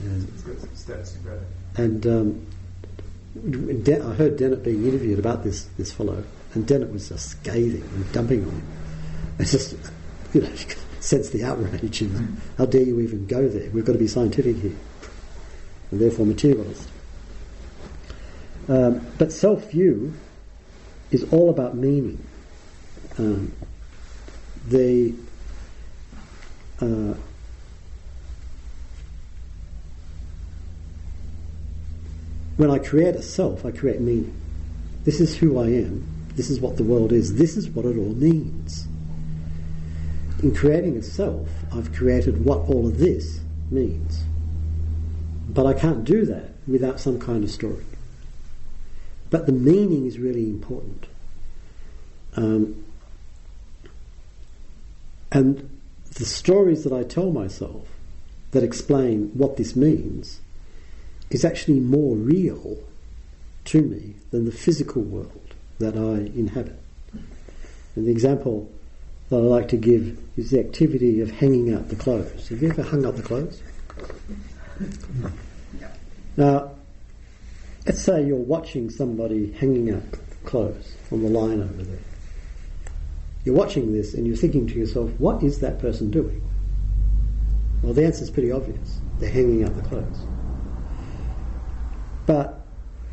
[SPEAKER 1] And
[SPEAKER 4] He's got some steps and
[SPEAKER 1] um, De- I heard Dennett being interviewed about this this fellow, and Dennett was just scathing and dumping on him. [laughs] It's just, you know, you sense the outrage. And how dare you even go there? We've got to be scientific here, and therefore materialist. Um, but self-view is all about meaning. Um, the uh, when I create a self, I create meaning. This is who I am. This is what the world is. This is what it all means. In creating a self, I've created what all of this means. But I can't do that without some kind of story. But the meaning is really important. Um, and the stories that I tell myself that explain what this means is actually more real to me than the physical world that I inhabit. And the example that I like to give is the activity of hanging out the clothes. Have you ever hung up the clothes? [laughs] Now, let's say you're watching somebody hanging up clothes on the line over there. You're watching this and you're thinking to yourself, what is that person doing? Well, the answer is pretty obvious. They're hanging up the clothes. But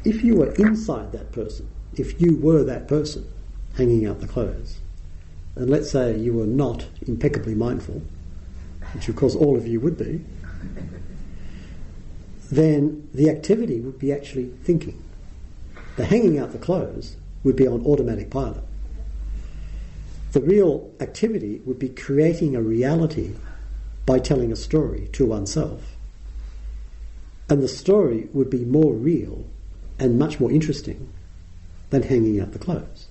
[SPEAKER 1] if you were inside that person, if you were that person hanging out the clothes, and let's say you were not impeccably mindful, which of course all of you would be, then the activity would be actually thinking. The hanging out the clothes would be on automatic pilot. The real activity would be creating a reality by telling a story to oneself. And the story would be more real and much more interesting than hanging out the clothes.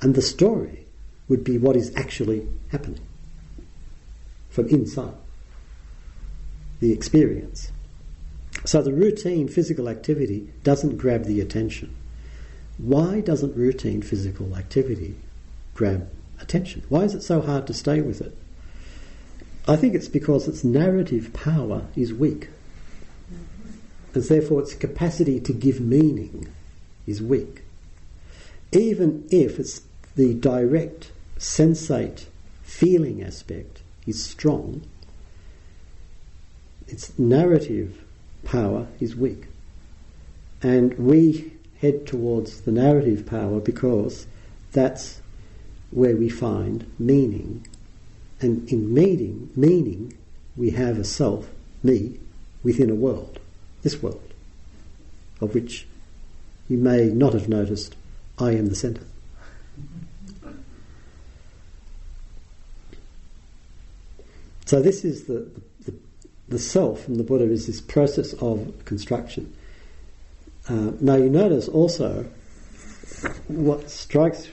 [SPEAKER 1] And the story would be what is actually happening from inside the experience. So the routine physical activity doesn't grab the attention. Why doesn't routine physical activity grab attention? Why is it so hard to stay with it? I think it's because its narrative power is weak. and therefore its capacity to give meaning is weak. Even if it's the direct, sensate, feeling aspect is strong, its narrative power is weak. And we head towards the narrative power because that's where we find meaning. And in meaning, meaning, we have a self, me, within a world, this world, of which you may not have noticed I am the centre. So this is the, the, self from the Buddha is this process of construction. Uh, now you notice also what strikes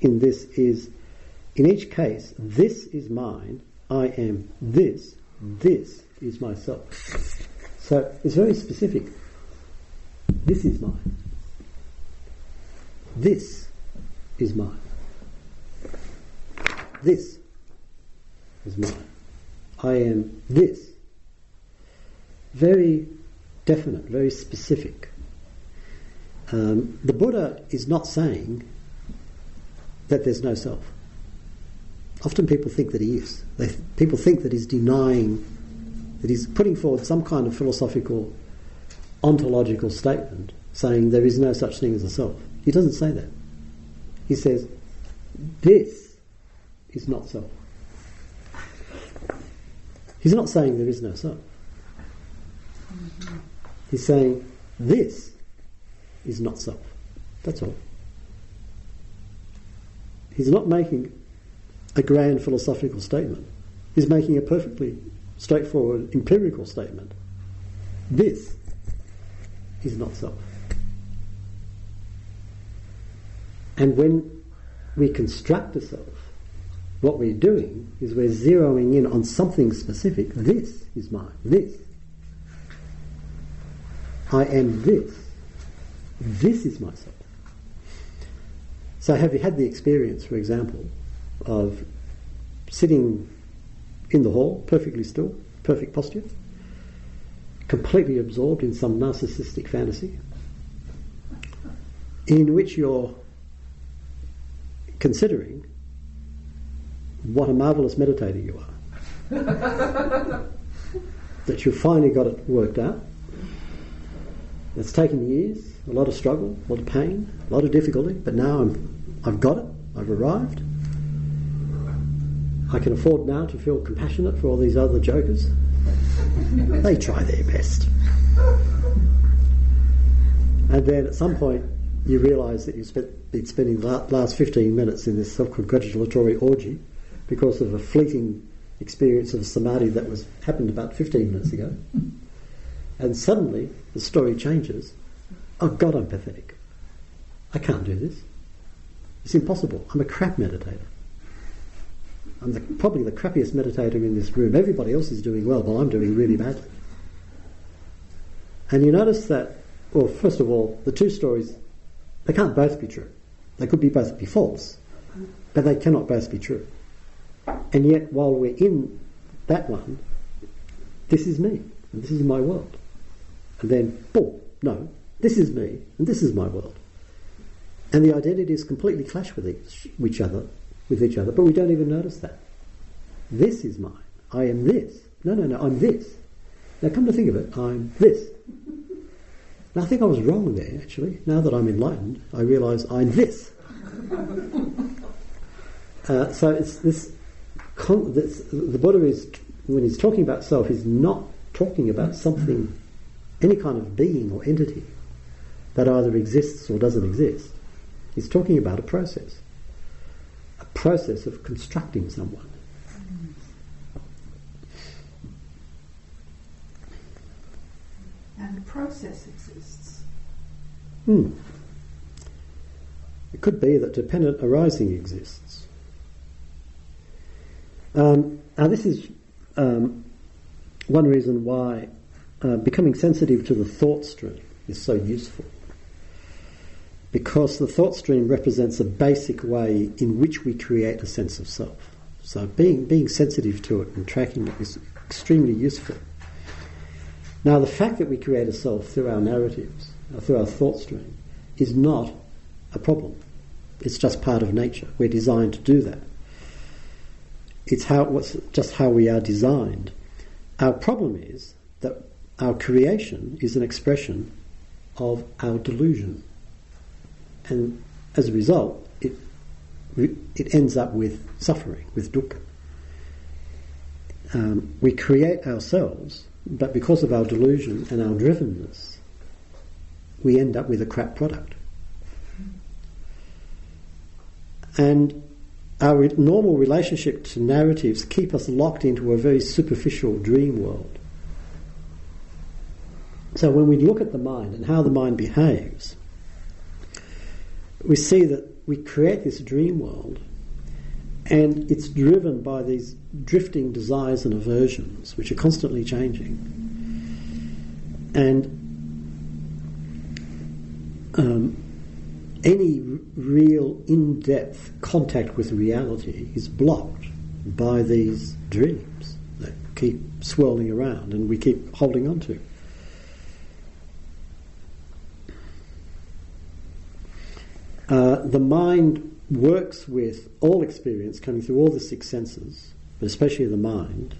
[SPEAKER 1] in this is in each case, this is mine, I am this, this is myself. So it's very specific. This is mine. This is mine. This is mine. I am this. Very definite, very specific. Um, the Buddha is not saying that there's no self. Often people think that he is. They, people think that he's denying, that he's putting forward some kind of philosophical, ontological statement saying there is no such thing as a self. He doesn't say that. He says, this is not self. He's not saying there is no self. He's saying this is not self. That's all. He's not making a grand philosophical statement. He's making a perfectly straightforward empirical statement. This is not self. And when we construct a self, what we're doing is we're zeroing in on something specific. This is mine. This. I am this. This is myself. So, have you had the experience, for example, of sitting in the hall, perfectly still, perfect posture, completely absorbed in some narcissistic fantasy, in which you're considering what a marvellous meditator you are. that you've finally got it worked out. It's taken years, a lot of struggle, a lot of pain, a lot of difficulty, but now I'm, I've got it, I've arrived. I can afford now to feel compassionate for all these other jokers. they try their best. And then at some point, you realise that you've spent, been spending the last 15 minutes in this self congratulatory orgy because of a fleeting experience of samadhi that was happened about 15 minutes ago. And suddenly the story changes. Oh God, I'm pathetic. I can't do this. It's impossible. I'm a crap meditator. I'm the, probably the crappiest meditator in this room. Everybody else is doing well, but I'm doing really badly. And you notice that, well, first of all, the two stories, they can't both be true. They could be both be false, but they cannot both be true. And yet, while we're in that one, this is me, and this is my world. And then, boom, no, this is me, and this is my world. And the identities completely clash with each, other, with each other, but we don't even notice that. This is mine. I am this. No, no, no, I'm this. Now, come to think of it, I'm this. Now, I think I was wrong there, actually. Now that I'm enlightened, I realise I'm this. [laughs] uh, so it's this, con- this, the Buddha is, when he's talking about self, he's not talking about something, any kind of being or entity that either exists or doesn't exist. He's talking about a process, a process of constructing someone.
[SPEAKER 3] And the process exists.
[SPEAKER 1] Hmm. It could be that dependent arising exists. Um, now, this is um, one reason why uh, becoming sensitive to the thought stream is so useful. Because the thought stream represents a basic way in which we create a sense of self. So, being, being sensitive to it and tracking it is extremely useful. Now, the fact that we create a self through our narratives, uh, through our thought stream, is not a problem. It's just part of nature. We're designed to do that. It's how, what's just how we are designed. Our problem is that our creation is an expression of our delusion. And as a result, it, it ends up with suffering, with dukkha. Um, we create ourselves, but because of our delusion and our drivenness, we end up with a crap product. And our normal relationship to narratives keep us locked into a very superficial dream world. So when we look at the mind and how the mind behaves, we see that we create this dream world and it's driven by these drifting desires and aversions which are constantly changing. And um, any real in depth contact with reality is blocked by these dreams that keep swirling around and we keep holding on to. Uh, the mind works with all experience coming through all the six senses, but especially the mind,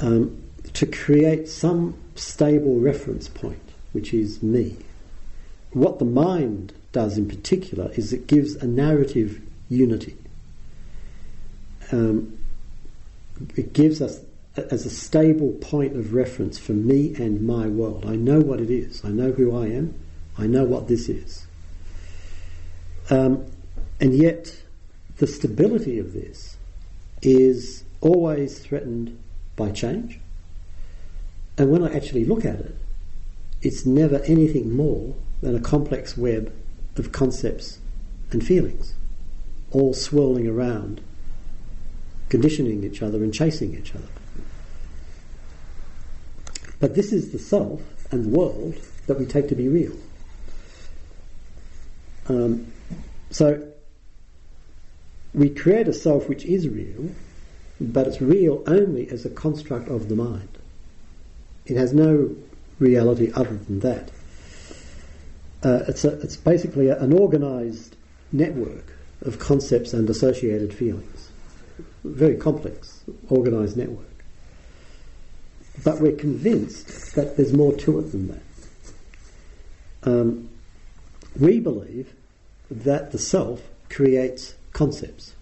[SPEAKER 1] um, to create some stable reference point, which is me. What the mind does in particular is it gives a narrative unity. Um, it gives us as a stable point of reference for me and my world. I know what it is. I know who I am. I know what this is. Um, and yet, the stability of this is always threatened by change. And when I actually look at it, it's never anything more than a complex web of concepts and feelings, all swirling around, conditioning each other and chasing each other. But this is the self and the world that we take to be real. Um, so we create a self which is real, but it's real only as a construct of the mind. It has no reality other than that. Uh, it's, a, it's basically a, an organized network of concepts and associated feelings. Very complex, organized network. But we're convinced that there's more to it than that. Um, we believe that the self creates concepts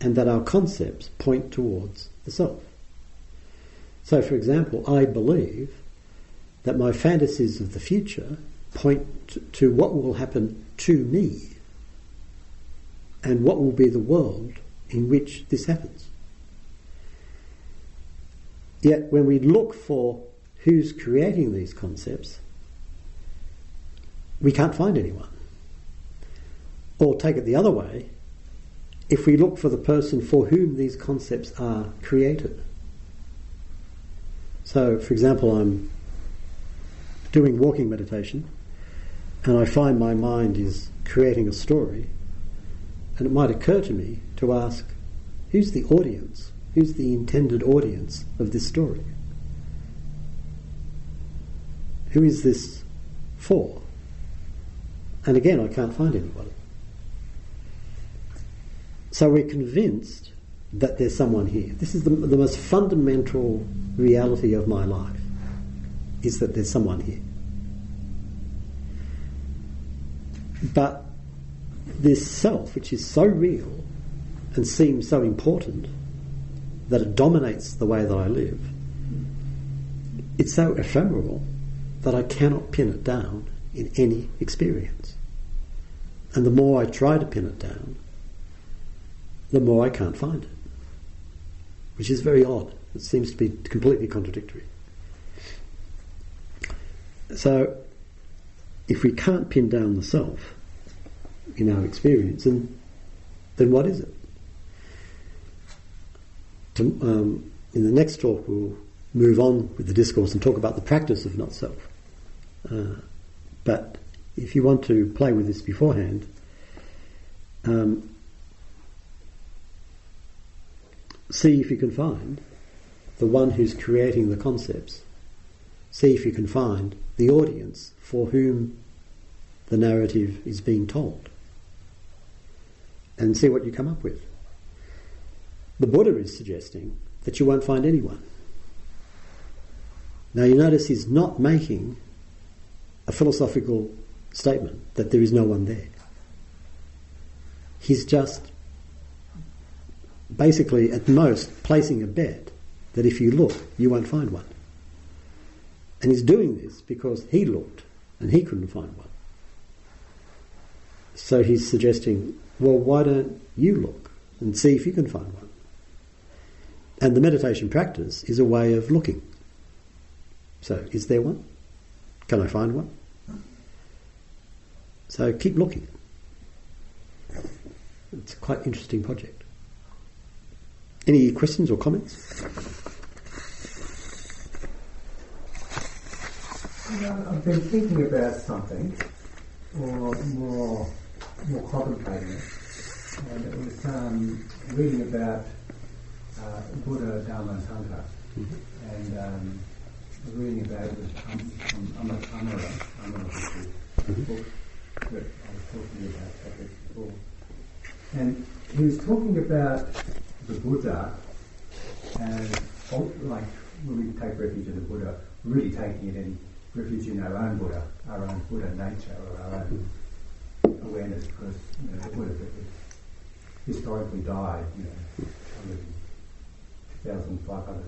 [SPEAKER 1] and that our concepts point towards the self. So, for example, I believe that my fantasies of the future point to what will happen to me and what will be the world in which this happens. Yet, when we look for who's creating these concepts, we can't find anyone. Or take it the other way, if we look for the person for whom these concepts are created. So, for example, I'm doing walking meditation and I find my mind is creating a story, and it might occur to me to ask, who's the audience? Who's the intended audience of this story? Who is this for? And again, I can't find anybody. So we're convinced that there's someone here. This is the, the most fundamental reality of my life, is that there's someone here. But this self, which is so real and seems so important that it dominates the way that I live, it's so ephemeral that I cannot pin it down in any experience. And the more I try to pin it down, the more I can't find it. Which is very odd. It seems to be completely contradictory. So, if we can't pin down the self in our experience, then, then what is it? To, um, in the next talk, we'll move on with the discourse and talk about the practice of not self. Uh, but if you want to play with this beforehand, um, see if you can find the one who's creating the concepts. See if you can find the audience for whom the narrative is being told. And see what you come up with. The Buddha is suggesting that you won't find anyone. Now you notice he's not making a philosophical statement that there is no one there. He's just basically, at most, placing a bet that if you look, you won't find one. And he's doing this because he looked and he couldn't find one. So he's suggesting, well, why don't you look and see if you can find one? And the meditation practice is a way of looking. So, is there one? Can I find one? So keep looking. It's a quite interesting project. Any questions or comments?
[SPEAKER 5] You know, I've been thinking about something, or more, more contemplating it, and it was um, reading about uh, Buddha Dharma Sangha, and um, reading about it um, from Amar- Amara, Amara, the book that I was talking about before, and he was talking about the Buddha as like when we take refuge in the Buddha, really taking it in refuge in our own Buddha, our own Buddha nature, or our own awareness, because you know, the Buddha that historically died, you know, 2,500,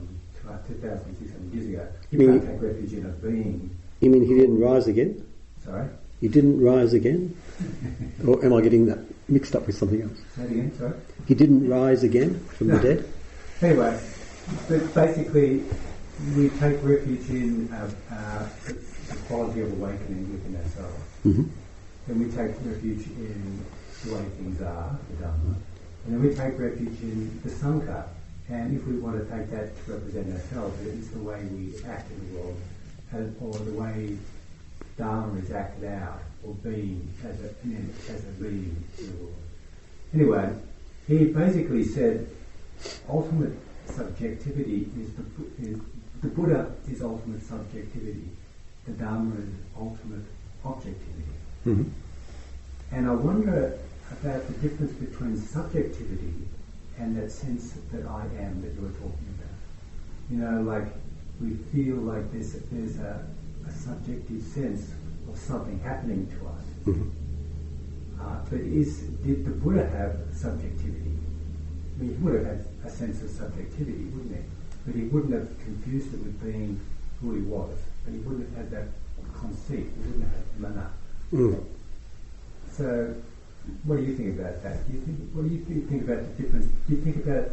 [SPEAKER 5] 2,600 years ago.
[SPEAKER 1] You
[SPEAKER 5] You
[SPEAKER 1] mean-
[SPEAKER 5] can't take refuge in a being.
[SPEAKER 1] You mean he didn't rise again?
[SPEAKER 5] Sorry,
[SPEAKER 1] He didn't rise again? [laughs] or am I getting that mixed up with something else?
[SPEAKER 5] say again. Sorry.
[SPEAKER 1] He didn't rise again from the dead?
[SPEAKER 5] Anyway, but basically, we take refuge in uh, uh, the quality of awakening within ourselves.
[SPEAKER 1] hmm
[SPEAKER 5] Then we take refuge in the way things are, the Dhamma. And then we take refuge in the Sangha. And if we want to take that to represent ourselves, it's the way we act in the world, or the way Dharma is acted out, or being as a, as a being in the world. Anyway, he basically said ultimate subjectivity is the, is, the Buddha is ultimate subjectivity. The Dharma is ultimate objectivity.
[SPEAKER 1] hmm
[SPEAKER 5] And I wonder about the difference between subjectivity and that sense that I am that you were talking about. You know, like we feel like there's, there's a, a subjective sense of something happening to us.
[SPEAKER 1] hmm
[SPEAKER 5] Uh, but is did the Buddha have subjectivity? I mean, he would have had a sense of subjectivity, wouldn't he? But he wouldn't have confused it with being who he was. and he wouldn't have had that conceit. He wouldn't have had mana.
[SPEAKER 1] Mm.
[SPEAKER 5] So, what do you think about that? Do you think, what do you think, think about the difference? Do you think about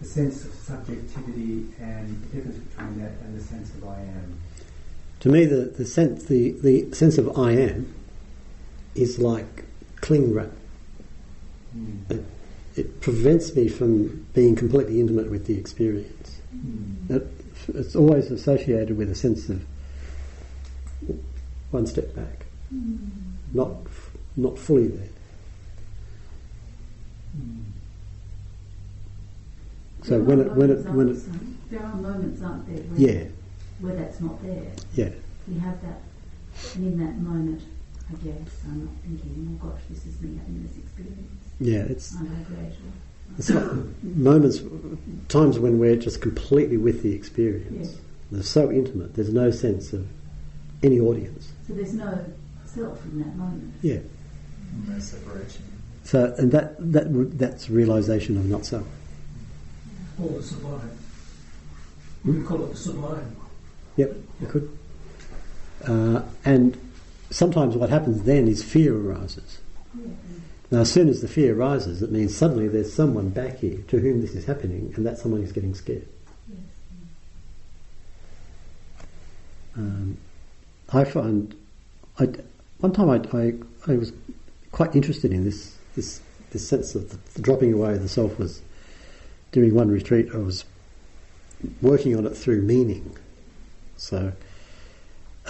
[SPEAKER 5] the sense of subjectivity and the difference between that and the sense of I am?
[SPEAKER 1] To me, the, the, sense, the, the sense of I am is like cling wrap.
[SPEAKER 5] Mm.
[SPEAKER 1] It, prevents me from being completely intimate with the experience.
[SPEAKER 5] Mm.
[SPEAKER 1] It, it's always associated with a sense of one step back, not not fully there.
[SPEAKER 5] Mm.
[SPEAKER 1] So when it when it when it
[SPEAKER 3] there? there are moments, aren't there, where,
[SPEAKER 1] yeah
[SPEAKER 3] where that's not there.
[SPEAKER 1] yeah
[SPEAKER 3] We have that, and in that moment, I guess I'm not thinking, oh gosh, this is me having this experience.
[SPEAKER 1] Yeah it's
[SPEAKER 3] Aren't I grateful?
[SPEAKER 1] it's like moments times when we're just completely with the experience.
[SPEAKER 3] Yes.
[SPEAKER 1] They're so intimate. There's no sense of any audience.
[SPEAKER 3] So there's no self in that moment.
[SPEAKER 1] Yeah.
[SPEAKER 4] No separation.
[SPEAKER 1] So and that that that's realization of not self.
[SPEAKER 6] Or the sublime. We can call it the sublime.
[SPEAKER 1] Yep, you could. Uh, and sometimes what happens then is fear arises. Now, as soon as the fear arises, it means suddenly there's someone back here to whom this is happening, and that someone is getting scared. Um, I find, I, one time I, I, I was quite interested in this, this, this sense of the, the dropping away of the self was during one retreat, I was working on it through meaning. So,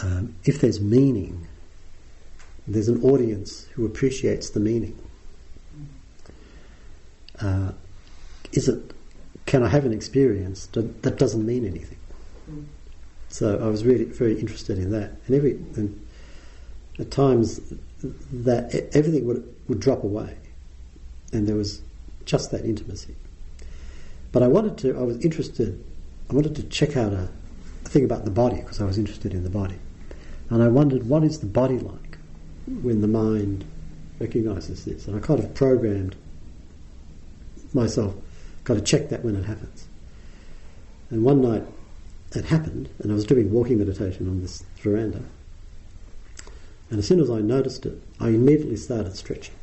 [SPEAKER 1] um, if there's meaning, there's an audience who appreciates the meaning. Uh, is it can I have an experience that, that doesn't mean anything? So I was really very interested in that, and every and at times that everything would would drop away, and there was just that intimacy. But I wanted to. I was interested. I wanted to check out a, a thing about the body because I was interested in the body, and I wondered what is the body like when the mind recognizes this, and I kind of programmed myself. Got to check that when it happens. And one night it happened, and I was doing walking meditation on this veranda. And as soon as I noticed it, I immediately started stretching.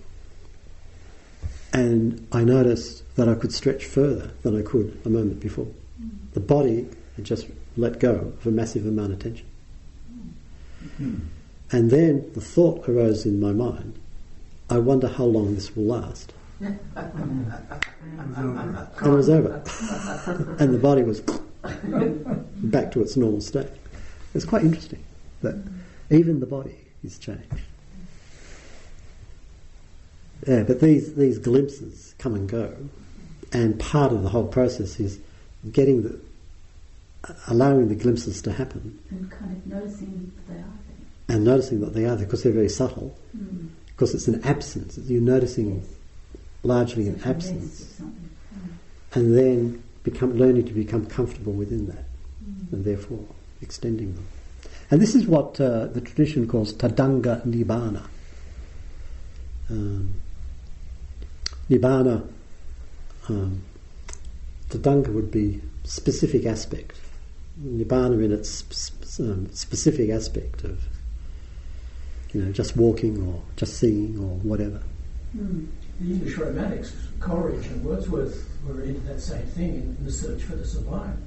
[SPEAKER 1] And I noticed that I could stretch further than I could a moment before. The body had just let go of a massive amount of tension. Mm-hmm. And then the thought arose in my mind I wonder how long this will last. And it was over. and the body was back to its normal state. It's quite interesting that even the body is changed. Yeah, but these, these glimpses come and go, and part of the whole process is getting the, allowing the glimpses to happen
[SPEAKER 3] And kind of noticing that they are
[SPEAKER 1] and noticing that they are there because they're very subtle,
[SPEAKER 3] there. Mm.
[SPEAKER 1] because it's an absence. You're noticing
[SPEAKER 3] Yes.
[SPEAKER 1] Largely an
[SPEAKER 3] It's a mess
[SPEAKER 1] absence. and then become learning to become comfortable within that,
[SPEAKER 3] Mm.
[SPEAKER 1] and therefore extending them. And this is what uh, the tradition calls tadanga nibbana. Um, nibbana, um, tadanga would be specific aspect. Nibbana in its sp- um, specific aspect of, you know, just walking or just seeing or whatever.
[SPEAKER 3] Mm.
[SPEAKER 6] The English Romantics, Coleridge and Wordsworth, were into that same thing in, in the search for the sublime.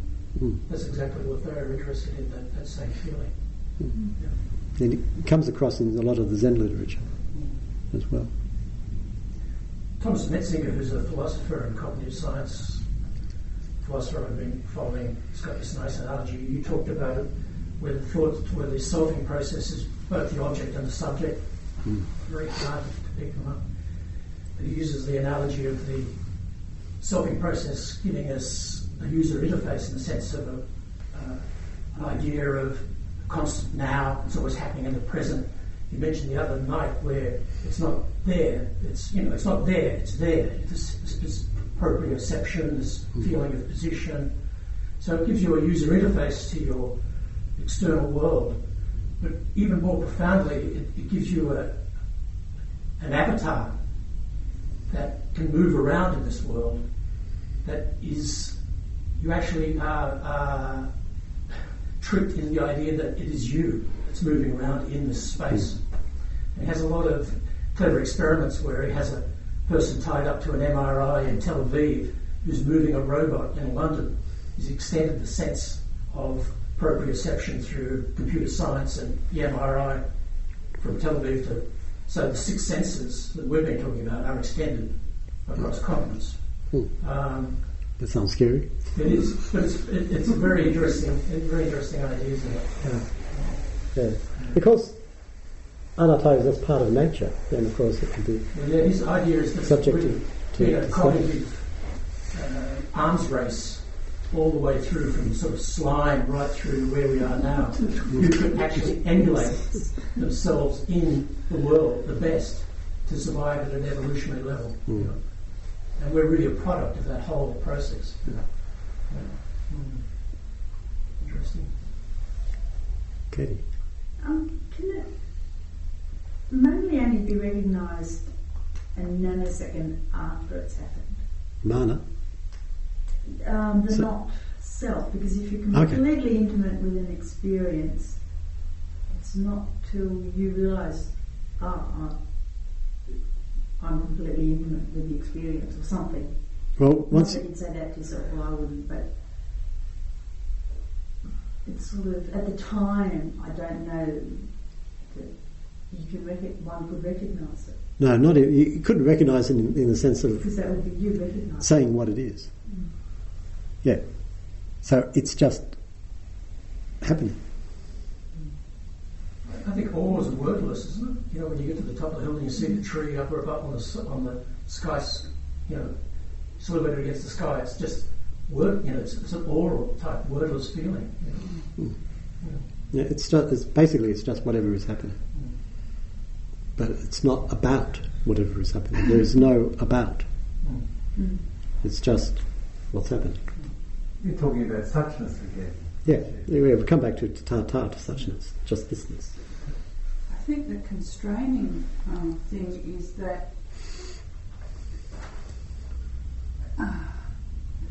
[SPEAKER 1] Mm.
[SPEAKER 6] That's exactly what they were interested in, that, that same feeling.
[SPEAKER 1] And it comes across in a lot of the Zen literature as well.
[SPEAKER 6] Thomas Metzinger, who's a philosopher and cognitive science philosopher I've been following, has got this nice analogy. You talked about it, where the thought, where the solving process is both the object and the subject.
[SPEAKER 1] Mm.
[SPEAKER 6] Very hard to pick them up. He uses the analogy of the solving process giving us a user interface in the sense of a, uh, an idea of constant now, it's always happening in the present. You mentioned the other night where it's not there, it's you know, it's not there, it's there. This, this proprioception, this feeling of position. So it gives you a user interface to your external world. But even more profoundly, it, it gives you a, an avatar that can move around in this world that is, you actually are, are tricked in the idea that it is you that's moving around in this space. It has a lot of clever experiments where he has a person tied up to an MRI in Tel Aviv who's moving a robot in London. He's extended the sense of proprioception through computer science and the MRI from Tel Aviv to. So the six senses that we've been talking about are extended across continents.
[SPEAKER 1] Hmm.
[SPEAKER 6] Um,
[SPEAKER 1] That sounds scary.
[SPEAKER 6] it is, but it's, it, it's a very interesting, very interesting idea, isn't it?
[SPEAKER 1] Yeah. Because anatta is that's part of nature, then of course it can be
[SPEAKER 6] Well, yeah, his idea is that
[SPEAKER 1] subject to, to
[SPEAKER 6] cognitive uh, arms race all the way through from sort of slime right through to where we are now, who could actually emulate themselves in the world the best to survive at an evolutionary level. you
[SPEAKER 1] Mm.
[SPEAKER 6] know. And we're really a product of that whole process. Yeah. Mm. Interesting.
[SPEAKER 1] Katie.
[SPEAKER 7] Um, can it mainly only be recognised a nanosecond after it's happened?
[SPEAKER 1] Mana.
[SPEAKER 7] Um, the
[SPEAKER 1] So-
[SPEAKER 7] not self, because if you're
[SPEAKER 1] Okay.
[SPEAKER 7] completely intimate with an experience, it's not till you realise, ah, I- I'm completely intimate with the experience or something.
[SPEAKER 1] Well,
[SPEAKER 7] Not
[SPEAKER 1] once
[SPEAKER 7] that you'd say that to yourself, well, I wouldn't, but it's sort of at the time. I don't know that you can rec- one could recognise it
[SPEAKER 1] no, not you couldn't recognise it in, in the sense of
[SPEAKER 7] because that would be you recognising.
[SPEAKER 1] saying what it is. Yeah. So it's just happening.
[SPEAKER 6] I think awe is wordless, isn't it? You know, when you get to the top of the hill and you see the tree up or up on the on the sky, you know, silhouetted against the sky, it's just word, you know, it's, it's an oral type wordless feeling. You know.
[SPEAKER 1] Yeah, it's just it's basically it's just whatever is happening, but it's not about whatever is happening. There is no about.
[SPEAKER 7] Mm.
[SPEAKER 1] It's just what's happening.
[SPEAKER 5] You're talking about suchness again.
[SPEAKER 1] Yeah, yeah, we come back to ta ta to suchness, just thisness.
[SPEAKER 3] I think the constraining um, thing is that uh,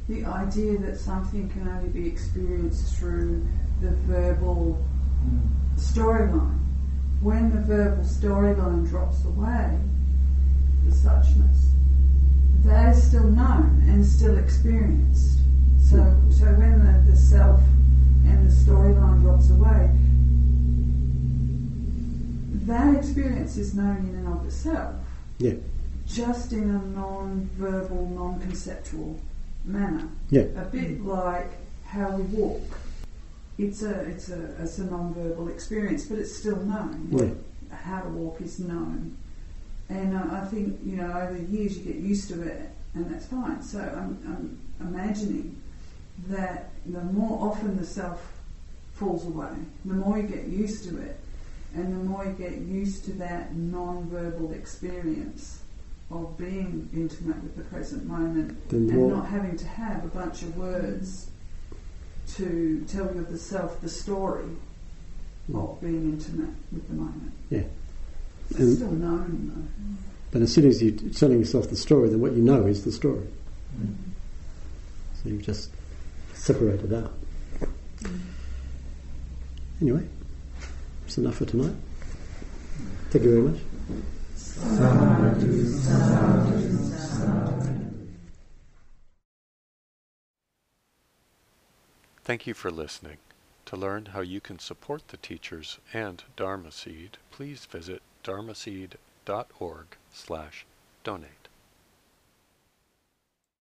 [SPEAKER 3] the idea that something can only be experienced through the verbal storyline. When the verbal storyline drops away, the suchness, that is still known and still experienced. So, so when the, the self and the storyline drops away, that experience is known in and of itself,
[SPEAKER 1] Yeah,
[SPEAKER 3] just in a non-verbal, non-conceptual manner.
[SPEAKER 1] yeah,
[SPEAKER 3] A bit like how we walk. It's a it's a it's a non-verbal experience, but it's still known.
[SPEAKER 1] yeah,
[SPEAKER 3] How to walk is known, and uh, I think you know over the years you get used to it, and that's fine. So I'm, I'm imagining that the more often the self falls away, the more you get used to it, and the more you get used to that non-verbal experience of being intimate with the present moment
[SPEAKER 1] the
[SPEAKER 3] and not having to have a bunch of words to tell you of the self, the story of mm. being intimate with the moment.
[SPEAKER 1] Yeah.
[SPEAKER 3] It's
[SPEAKER 1] And-
[SPEAKER 3] still known though.
[SPEAKER 1] But as soon as you're telling yourself the story, then what you know is the story. Mm. So you've just separated out. Anyway, that's enough for tonight. Thank you very much.
[SPEAKER 8] Thank you for listening. To learn how you can support the teachers and Dharma Seed, please visit dharmaseed.org slash donate.